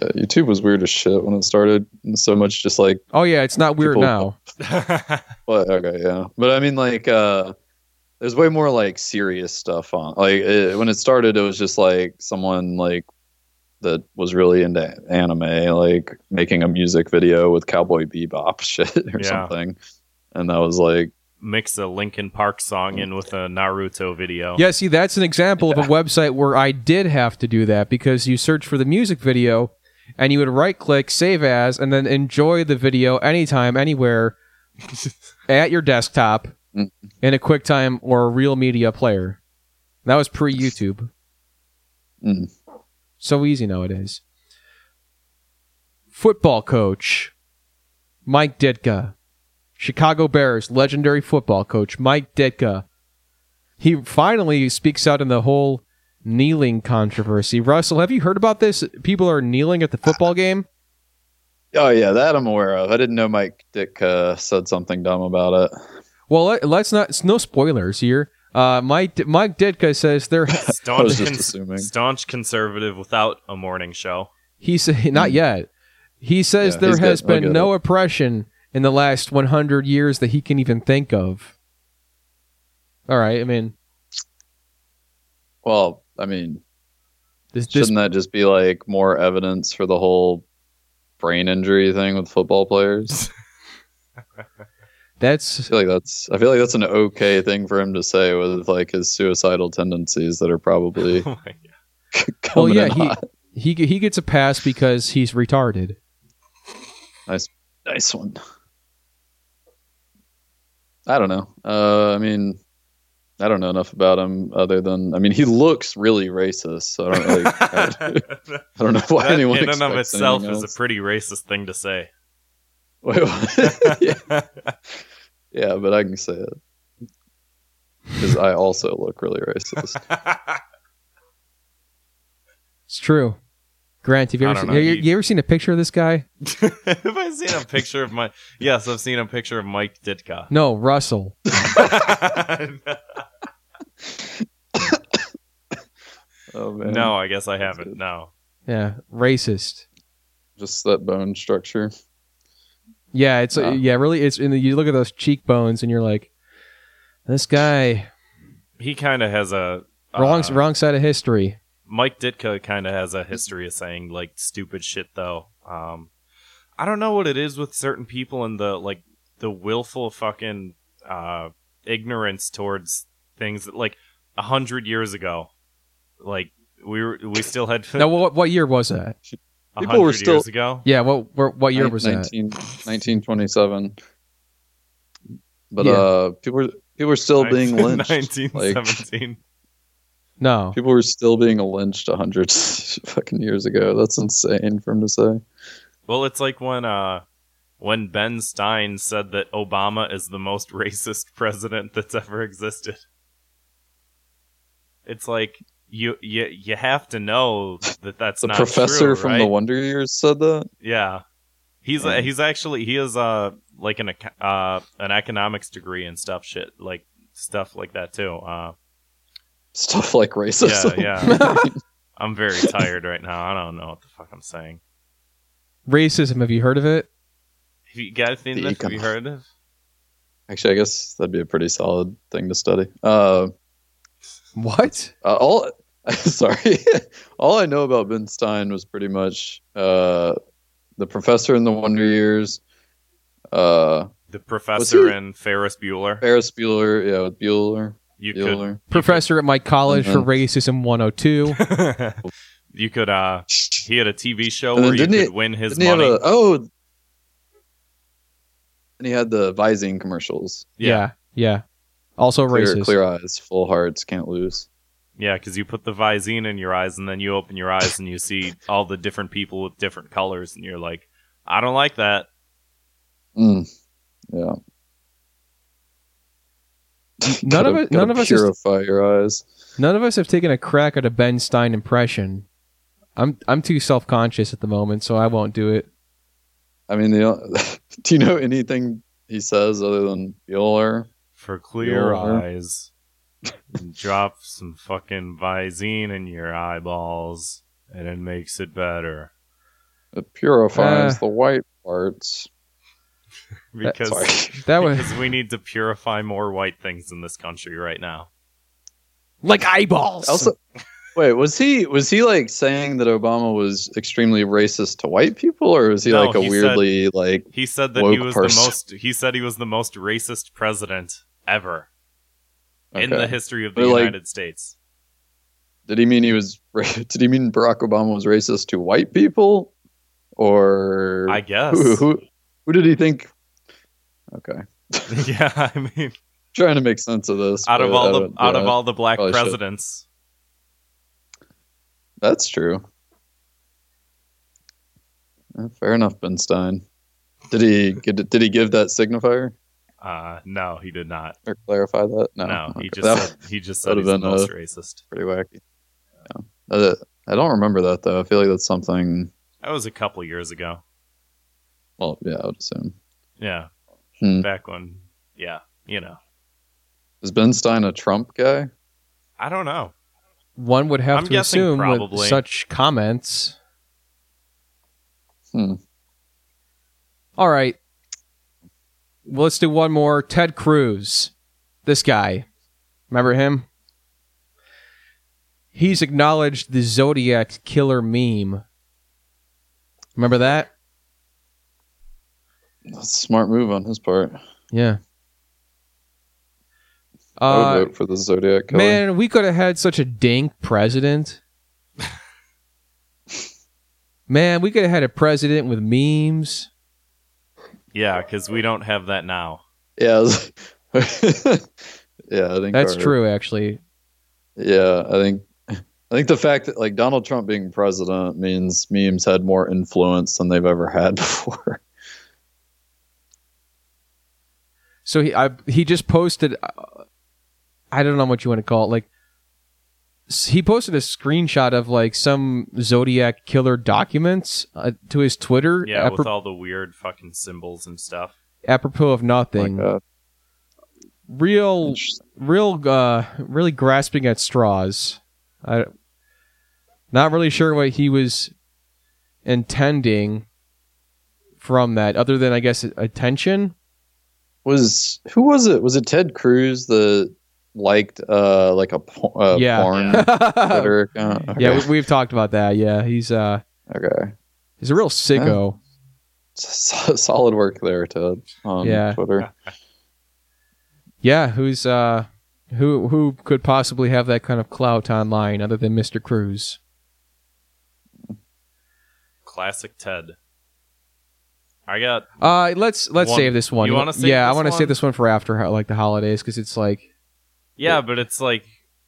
Yeah, YouTube was weird as shit when it started. So much just like, Oh yeah, it's not weird People- now. well, okay, yeah. But I mean, like, uh, there's way more like serious stuff on. Like it, when it started, it was just like someone like that was really into anime, like making a music video with Cowboy Bebop shit or Yeah. something. And that was like, Mix a Linkin Park song in with a Naruto video. Yeah, see, that's an example of a website where I did have to do that because you search for the music video and you would right click, save as, and then enjoy the video anytime, anywhere at your desktop Mm. in a QuickTime or a real media player. That was pre YouTube. Mm. So easy nowadays. Football coach Mike Ditka. Chicago Bears legendary football coach Mike Ditka. He finally speaks out in the whole kneeling controversy. Russell, have you heard about this? People are kneeling at the football game. oh yeah, that I'm aware of. I didn't know Mike Dick uh, said something dumb about it. Well, let, let's not. It's no spoilers here. Uh, Mike Mike Ditka says there. I Staunch, cons- staunch conservative without a morning show. He said not yet. He says Yeah, there has good. Been get no oppression in the last 100 years that he can even think of. All right, I mean, Well, I mean, this, this shouldn't that just be like more evidence for the whole brain injury thing with football players? that's I feel like that's I feel like that's an okay thing for him to say with like his suicidal tendencies that are probably Oh my God. well, yeah, he hot. he he gets a pass because he's retarded. Nice one. I don't know. Uh, I mean, I don't know enough about him other than I mean he looks really racist. So I don't really. I, I don't know why that anyone in and of itself is a pretty racist thing to say. Wait, what? yeah. yeah, but I can say it because I also look really racist. It's true. Grant, have you ever seen, know, you, you- you ever seen a picture of this guy? Have I seen a picture of my? Yes, I've seen a picture of Mike Ditka. No, Russell. Oh man, no, I guess I haven't. No. Yeah, racist. just that bone structure. Yeah, it's Ah. yeah, really. It's and you look at those cheekbones and you're like, this guy He kind of has a wrong uh, wrong side of history. Mike Ditka kind of has a history of saying like stupid shit though. Um, I don't know what it is with certain people and the like the willful fucking uh, ignorance towards things that like a hundred years ago, like we were we still had Now, what what year was that? people were still- years ago. Yeah, what what, what year was that? 1927. But Yeah. uh, people were people were still being lynched. Nineteen Like seventeen. No, people were still being lynched a hundred fucking years ago. That's insane for him to say. Well, it's like when uh when Ben Stein said that Obama is the most racist president that's ever existed. It's like you you you have to know that that's The not professor true, from right? the Wonder Years said that. yeah. He's Yeah. he's actually he has uh like an uh an economics degree and stuff shit like stuff like that too. Uh Stuff like racism. Yeah, yeah. I'm very tired right now. I don't know what the fuck I'm saying. racism. Have you heard of it? Have you guys seen The this? Have you heard of? Actually, I guess that'd be a pretty solid thing to study. Uh, What? uh, all sorry, all I know about Ben Stein was pretty much uh, the professor in the Wonder Years, uh, The professor he- and Ferris Bueller. Ferris Bueller, yeah, with Bueller, You could Bueller. Professor at my college for Mhm. racism 102. you could uh he had a TV show where you didn't could he- win his Didn't he money. a oh? And he had the Visine commercials. yeah, yeah. Also Clear, racist. clear eyes, full hearts, can't lose. Yeah, because you put the Visine in your eyes and then you open your eyes and you see all the different people with different colors and you're like, I don't like that. Mm. Yeah. None of Gotta- it- none of us is- purify your eyes. None of us have taken a crack at a Ben Stein impression. I'm I'm too self conscious at the moment, so I won't do it. I mean, the, do you know anything he says other than Bueller? For clear Bueller. eyes. Drop some fucking Visine in your eyeballs and it makes it better. It purifies Uh. the white parts. Because Sorry. That was because we need to purify more white things in this country right now. like eyeballs. Also, wait, was he was he like saying that Obama was extremely racist to white people, or was he No, like a he said- weirdly like? He said that he was person. the most. He said he was the most racist president ever in the history of the But, like- United States. Did he mean he was? Did he mean Barack Obama was racist to white people, or I guess. who, who who did he think? Okay, yeah, I mean, trying to make sense of this. out of all the out of all the black probably should. presidents, that's true. Fair enough, Ben Stein. Did he did, did he give that signifier uh, no, he did not. or clarify that? No, No, he Okay. just That said, he just said he's the most uh, racist. pretty wacky. Yeah. Uh, I don't remember that though. I feel like that's something. That was a couple years ago. Well, yeah, I would assume. Yeah, Hmm. back when. Yeah, you know, Is Ben Stein a Trump guy? I don't know. One would have I'm to assume probably. with such comments. Hmm. All right. Well, let's do one more. Ted Cruz. This guy. Remember him? He's acknowledged the Zodiac killer meme. Remember that? That's a smart move on his part. Yeah. I would Uh, vote for the Zodiac killer. man, we could have had such a dink president. man, we could have had a president with memes. Yeah, because we don't have that now. Yeah. I was- yeah, I think That's our- true, actually. Yeah, I think I think the fact that like Donald Trump being president means memes had more influence than they've ever had before. So he I, he just posted. Uh, I don't know what you want to call it. Like he posted a screenshot of like some Zodiac killer documents uh, to his Twitter. Yeah, apro- with all the weird fucking symbols and stuff. apropos of nothing. Like, uh, real, real, uh, really grasping at straws. I not really sure what he was intending from that, other than I guess attention. Was who was it? Was it Ted Cruz that liked uh like a po- uh, Yeah. porn Twitter account? Okay. Yeah, we, we've talked about that. Yeah, he's uh, okay. he's a real sicko. S- solid work there, Ted. On Yeah. Twitter. Yeah, who's uh, who who could possibly have that kind of clout online other than Mr. Cruz? Classic Ted. I got Uh, let's let's One- save this one. you wanna save yeah, I want to save this one for after like the holidays because it's like yeah, but it's like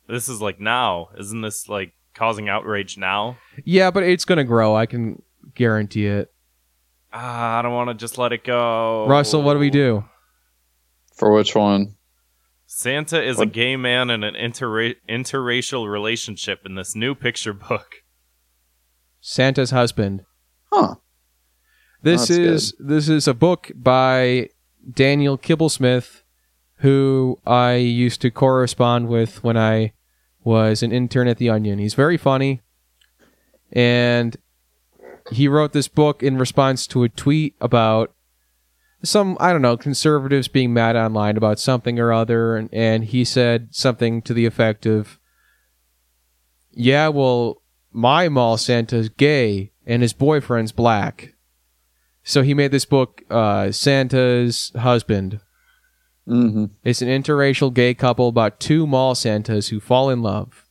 this is like now. Isn't this like causing outrage now? yeah, but it's gonna grow. I can guarantee it. Ah, I don't want to just let it go. Russell, what do we do? For which one? Santa is a gay man in an interra- interracial relationship in this new picture book. Santa's husband. Huh. This That's is this is a book by Daniel Kibblesmith, who I used to correspond with when I was an intern at the Onion. He's very funny, and he wrote this book in response to a tweet about some I don't know conservatives being mad online about something or other, and, and he said something to the effect of, "Yeah, well, my mall Santa's gay and his boyfriend's black." So he made this book, uh, Santa's Husband. hmm It's an interracial gay couple about two mall Santas who fall in love.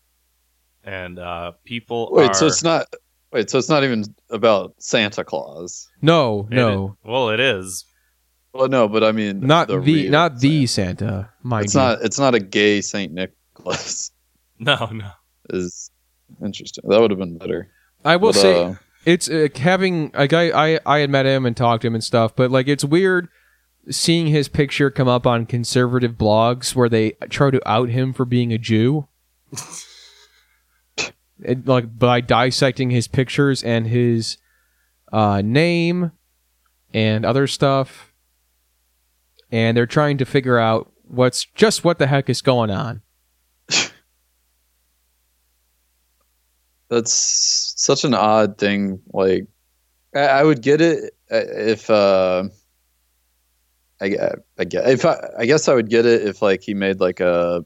And uh, people Wait, are. so it's not. Wait, so it's not even about Santa Claus. No, no, is- well, it is. Well, no, but I mean, not the, real not the Santa. Santa. Mind It's you. not. It's not a gay Saint Nicholas. No, no. Is interesting. That would have been better. I will But, say uh, it's uh, having a guy. I I had met him and talked to him and stuff, but like it's weird seeing his picture come up on conservative blogs where they try to out him for being a Jew. It, like by dissecting his pictures and his uh, name and other stuff, and they're trying to figure out what's just what the heck is going on. That's such an odd thing. Like, I, I would get it uh, if uh, I, I get if I, I guess I would get it if like he made like a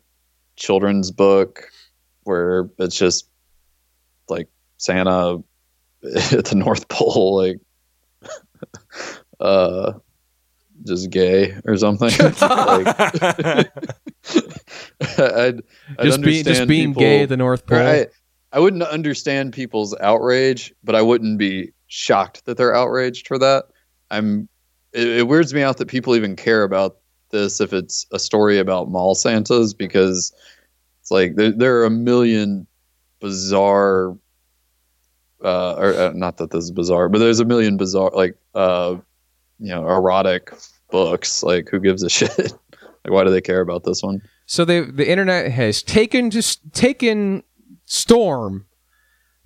children's book where it's just like Santa at the North Pole, like uh, just gay or something. like, I'd, I'd Just being just being people- gay at the North Pole. or I, I wouldn't understand people's outrage, but I wouldn't be shocked that they're outraged for that. I'm. It, it weirds me out that people even care about this if it's a story about mall Santas because it's like there, there are a million bizarre. Uh, or uh, not that this is bizarre, but there's a million bizarre like uh, you know, erotic books. Like, who gives a shit? like, why do they care about this one? So they the internet has taken just taken storm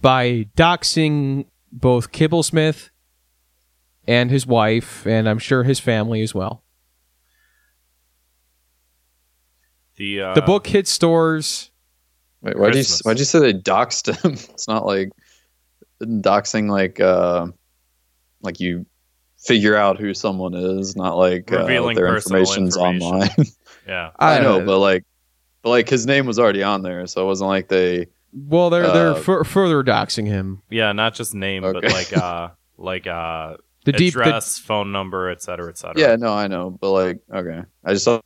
by doxing both Kibblesmith and his wife, and I'm sure his family as well. the uh, The book hit stores. Wait, why'd you why'd you say they doxed him? it's not like doxing like uh like you figure out who someone is, not like uh, Revealing their personal information's information. online. Yeah. I know, Uh, but like, but like his name was already on there, so it wasn't like they. Well, they're they're uh, fur further doxing him. Yeah, not just name, but Okay. like uh like uh The deep the, address, phone number, et cetera, et cetera. Yeah, no, I know, but like, okay, I just saw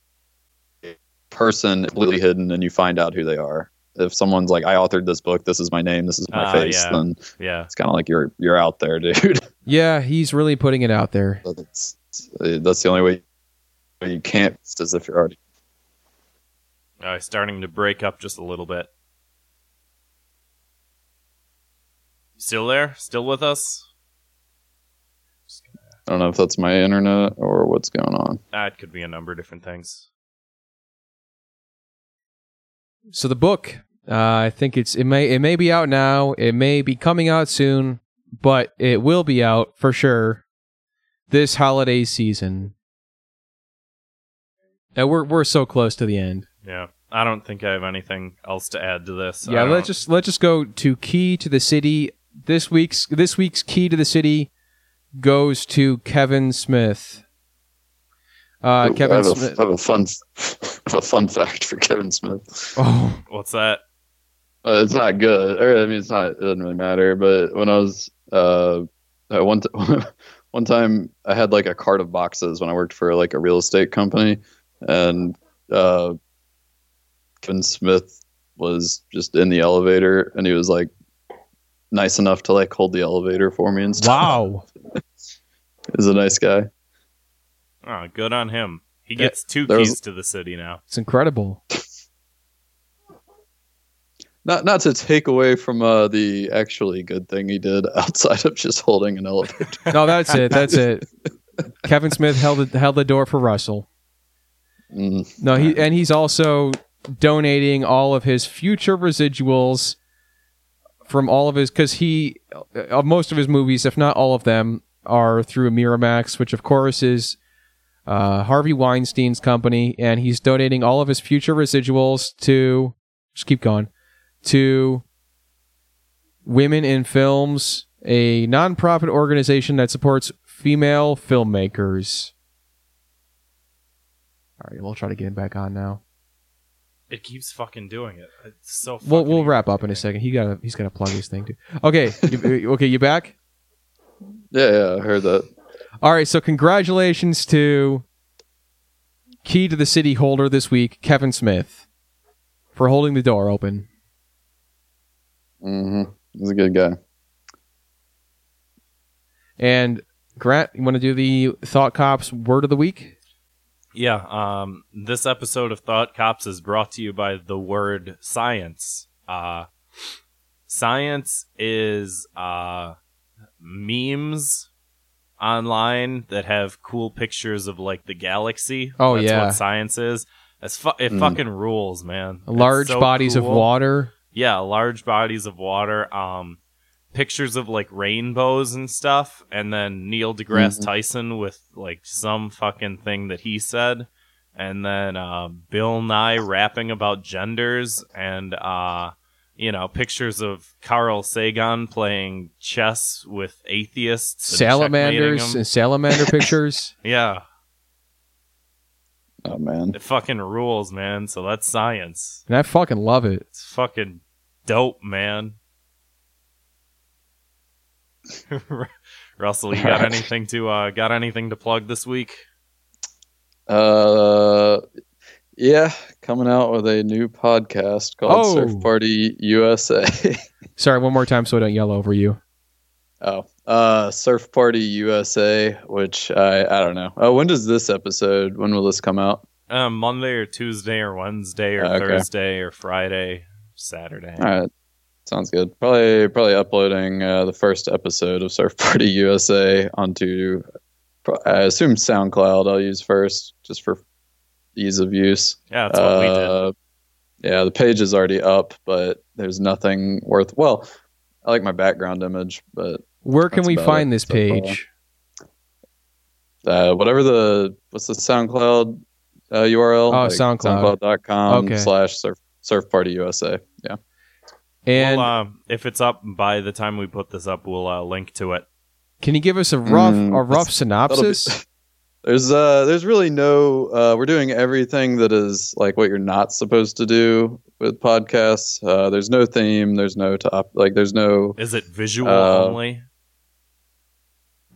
a person completely hidden, and you find out who they are. If someone's like, I authored this book, this is my name, this is my Ah, face, yeah. then Yeah. it's kind of like you're you're out there, dude. yeah, he's really putting it out there. that's that's the only way you can't. It's as if you're already. Uh, starting to break up just a little bit. Still there? Still with us? I don't know if that's my internet or what's going on. That could be a number of different things. So the book, uh, I think it's it may it may be out now. It may be coming out soon, but it will be out for sure this holiday season. And we're we're so close to the end. Yeah. I don't think I have anything else to add to this. yeah, let's just let's just go to key to the city. This week's this week's key to the city goes to Kevin Smith. Uh, I Kevin have, a, Smith. I have a fun, have a fun fact for Kevin Smith. Oh, What's that? Uh, it's not good, or I mean, it's not. It doesn't really matter. But when I was uh, uh, one t- one time, I had like a cart of boxes when I worked for like a real estate company, and uh, Kevin Smith was just in the elevator, and he was like nice enough to like hold the elevator for me and stuff. wow! He's a nice guy. Oh, good on him. He Yeah, gets two there was- keys to the city now. It's incredible. Not not to take away from uh, the actually good thing he did outside of just holding an elevator. No, that's it. That's it. Kevin Smith held the, held the door for Russell. Mm. No, he and he's also donating all of his future residuals from all of his because he uh, most of his movies, if not all of them, are through Miramax, which of course is uh, Harvey Weinstein's company, and he's donating all of his future residuals to just keep going to Women in Films, a nonprofit organization that supports female filmmakers. All right, we'll try to get him back on now. It keeps fucking doing it. It's so. We'll we'll wrap up in a second. He got to he's got to plug his thing too. Okay, you, okay, you back? Yeah, yeah, I heard that. All right, so congratulations to key to the city holder this week, Kevin Smith, for holding the door open. Mm hmm He's a good guy. And Grant, you want to do the Thought Cops word of the week? Yeah, um, this episode of Thought Cops is brought to you by the word science. Uh, science is uh, memes online that have cool pictures of like the galaxy. Oh, That's yeah. what science is. It's fu- it Mm. fucking rules, man. Large so bodies of water. Yeah, large bodies of water. Um, pictures of like rainbows and stuff, and then Neil deGrasse Mhm. Tyson with like some fucking thing that he said, and then uh, Bill Nye rapping about genders, and uh, you know pictures of Carl Sagan playing chess with atheists, and Salamanders and salamander pictures. Yeah, Oh man. it fucking rules, man. So that's science. And I fucking love it. It's fucking dope, man. Russell, you got anything to uh got anything to plug this week? Uh, yeah, coming out with a new podcast called Oh. Surf Party USA. Sorry, one more time so I don't yell over you. oh, uh, Surf Party USA, which I I don't know. Uh, when does this episode? When will this come out? Um, Monday or Tuesday or Wednesday or Okay. Thursday or Friday, Saturday. All right, sounds good. Probably probably uploading uh, the first episode of Surf Party USA onto. I assume SoundCloud. I'll use first just for ease of use. Yeah, that's what we did. Uh, Yeah, the page is already up, but there's nothing worth. Well, I like my background image, but Where can we find it this so far. page? uh, whatever the what's the SoundCloud uh, URL? Oh, SoundCloud. SoundCloud.com Okay. slash surf, surf Party USA. Yeah. And we'll, uh, if it's up by the time we put this up, we'll uh, link to it. can you give us a rough Mm, a rough synopsis? There's uh there's really no uh we're doing everything that is like what you're not supposed to do with podcasts. Uh there's no theme, there's no top like there's no Is it visual Uh, only?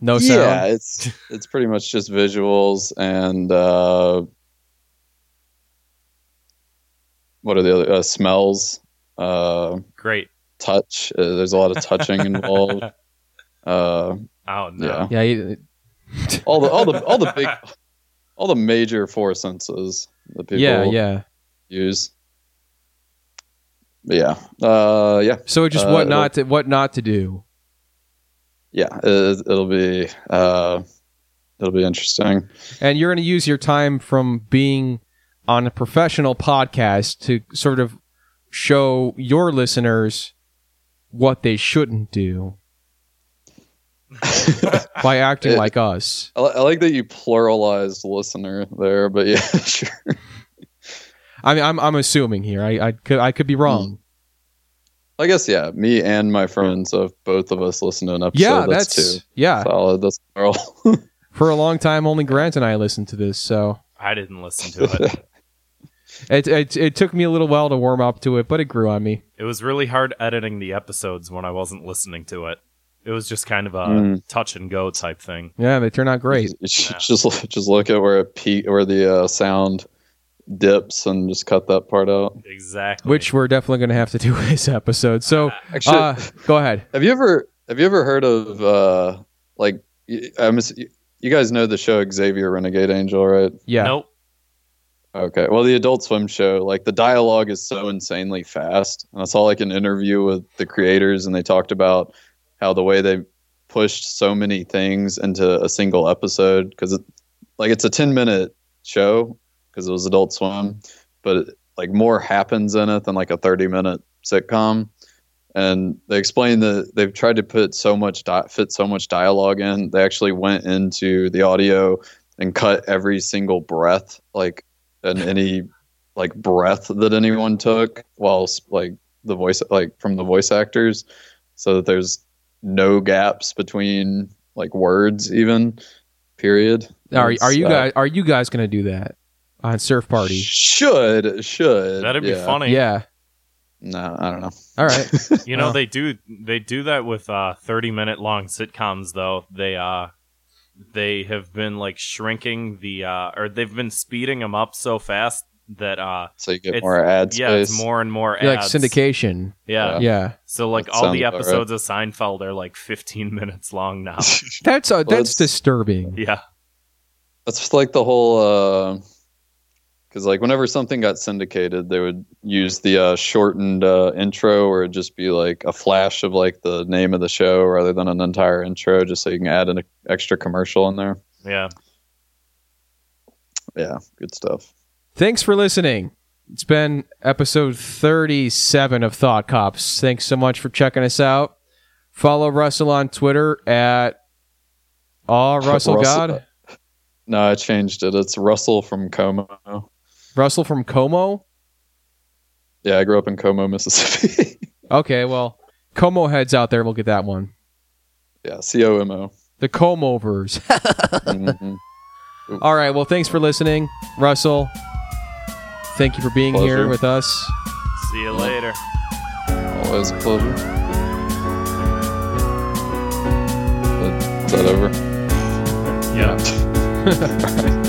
No sound. yeah, it's it's pretty much just visuals and uh, what are the other uh, smells? Uh, Great. touch. Uh, there's a lot of touching involved. Uh, Oh no. Yeah. Yeah, you- all the all the all the big all the major four senses that people yeah, yeah. use. Yeah, uh, yeah, So just Uh, what not to what not to do. yeah. It, it'll be uh, it'll be interesting. And you're going to use your time from being on a professional podcast to sort of show your listeners what they shouldn't do by acting It- like us. I, I like that you pluralized listener there, but yeah, sure. I mean, I'm I'm assuming here. I I could I could be wrong. Hmm. I guess yeah, me and my friends, so if both of us listen to an episode, yeah, that's, that's two. yeah. Solid. That's plural. For a long time, only Grant and I listened to this, so I didn't listen to it. It it, it took me a little while to warm up to it, but it grew on me. it was really hard editing the episodes when I wasn't listening to it. It was just kind of a Mm. touch and go type thing. Yeah, they turn out great. You should Yeah. just just look at where it peak, where the uh, sound dips, and just cut that part out. Exactly. Which we're definitely going to have to do this episode. So, Actually, uh, go ahead. have you ever have you ever heard of uh like y- I'm you guys know the show Xavier Renegade Angel, right? Yeah. Nope. Okay. Well, the Adult Swim show, like the dialogue is so insanely fast. And I saw like an interview with the creators, and they talked about how the way they pushed so many things into a single episode because it, like it's a 10 minute show because it was Adult Swim, but like more happens in it than like a 30 minute sitcom. And they explained that they've tried to put so much di- fit so much dialogue in. They actually went into the audio and cut every single breath, like and any like breath that anyone took whilst like the voice like from the voice actors so that there's no gaps between like words even period Are It's, are you uh, guys are you guys going to do that on Surf Party? should should That'd be yeah. funny. Yeah. no i don't know All right. You know Well. they do they do that with uh 30 minute long sitcoms though. They uh they have been like shrinking the uh or they've been speeding them up so fast that uh so you get more ads yeah, space it's more and more Yeah, like ads. syndication. Yeah. Yeah. So like That all the sounds about episodes of Seinfeld are like 15 minutes long now. That's uh, that's disturbing. yeah. that's like the whole uh because like whenever something got syndicated they would use the uh, shortened uh, intro or it'd just be like a flash of like the name of the show rather than an entire intro just so you can add an extra commercial in there Yeah. yeah good stuff Thanks for listening. It's been episode 37 of Thought Cops. Thanks so much for checking us out. Follow Russell on Twitter at Aw Russell Russell- God. no i changed it it's russell from como Russell from Como. yeah i grew up in como mississippi Okay, well, Como heads out there We'll get that one. yeah c-o-m-o The Comovers. Mhm. All right, well, thanks for listening, Russell. Thank you for being here with us. See you later. always a pleasure Is that over Yeah.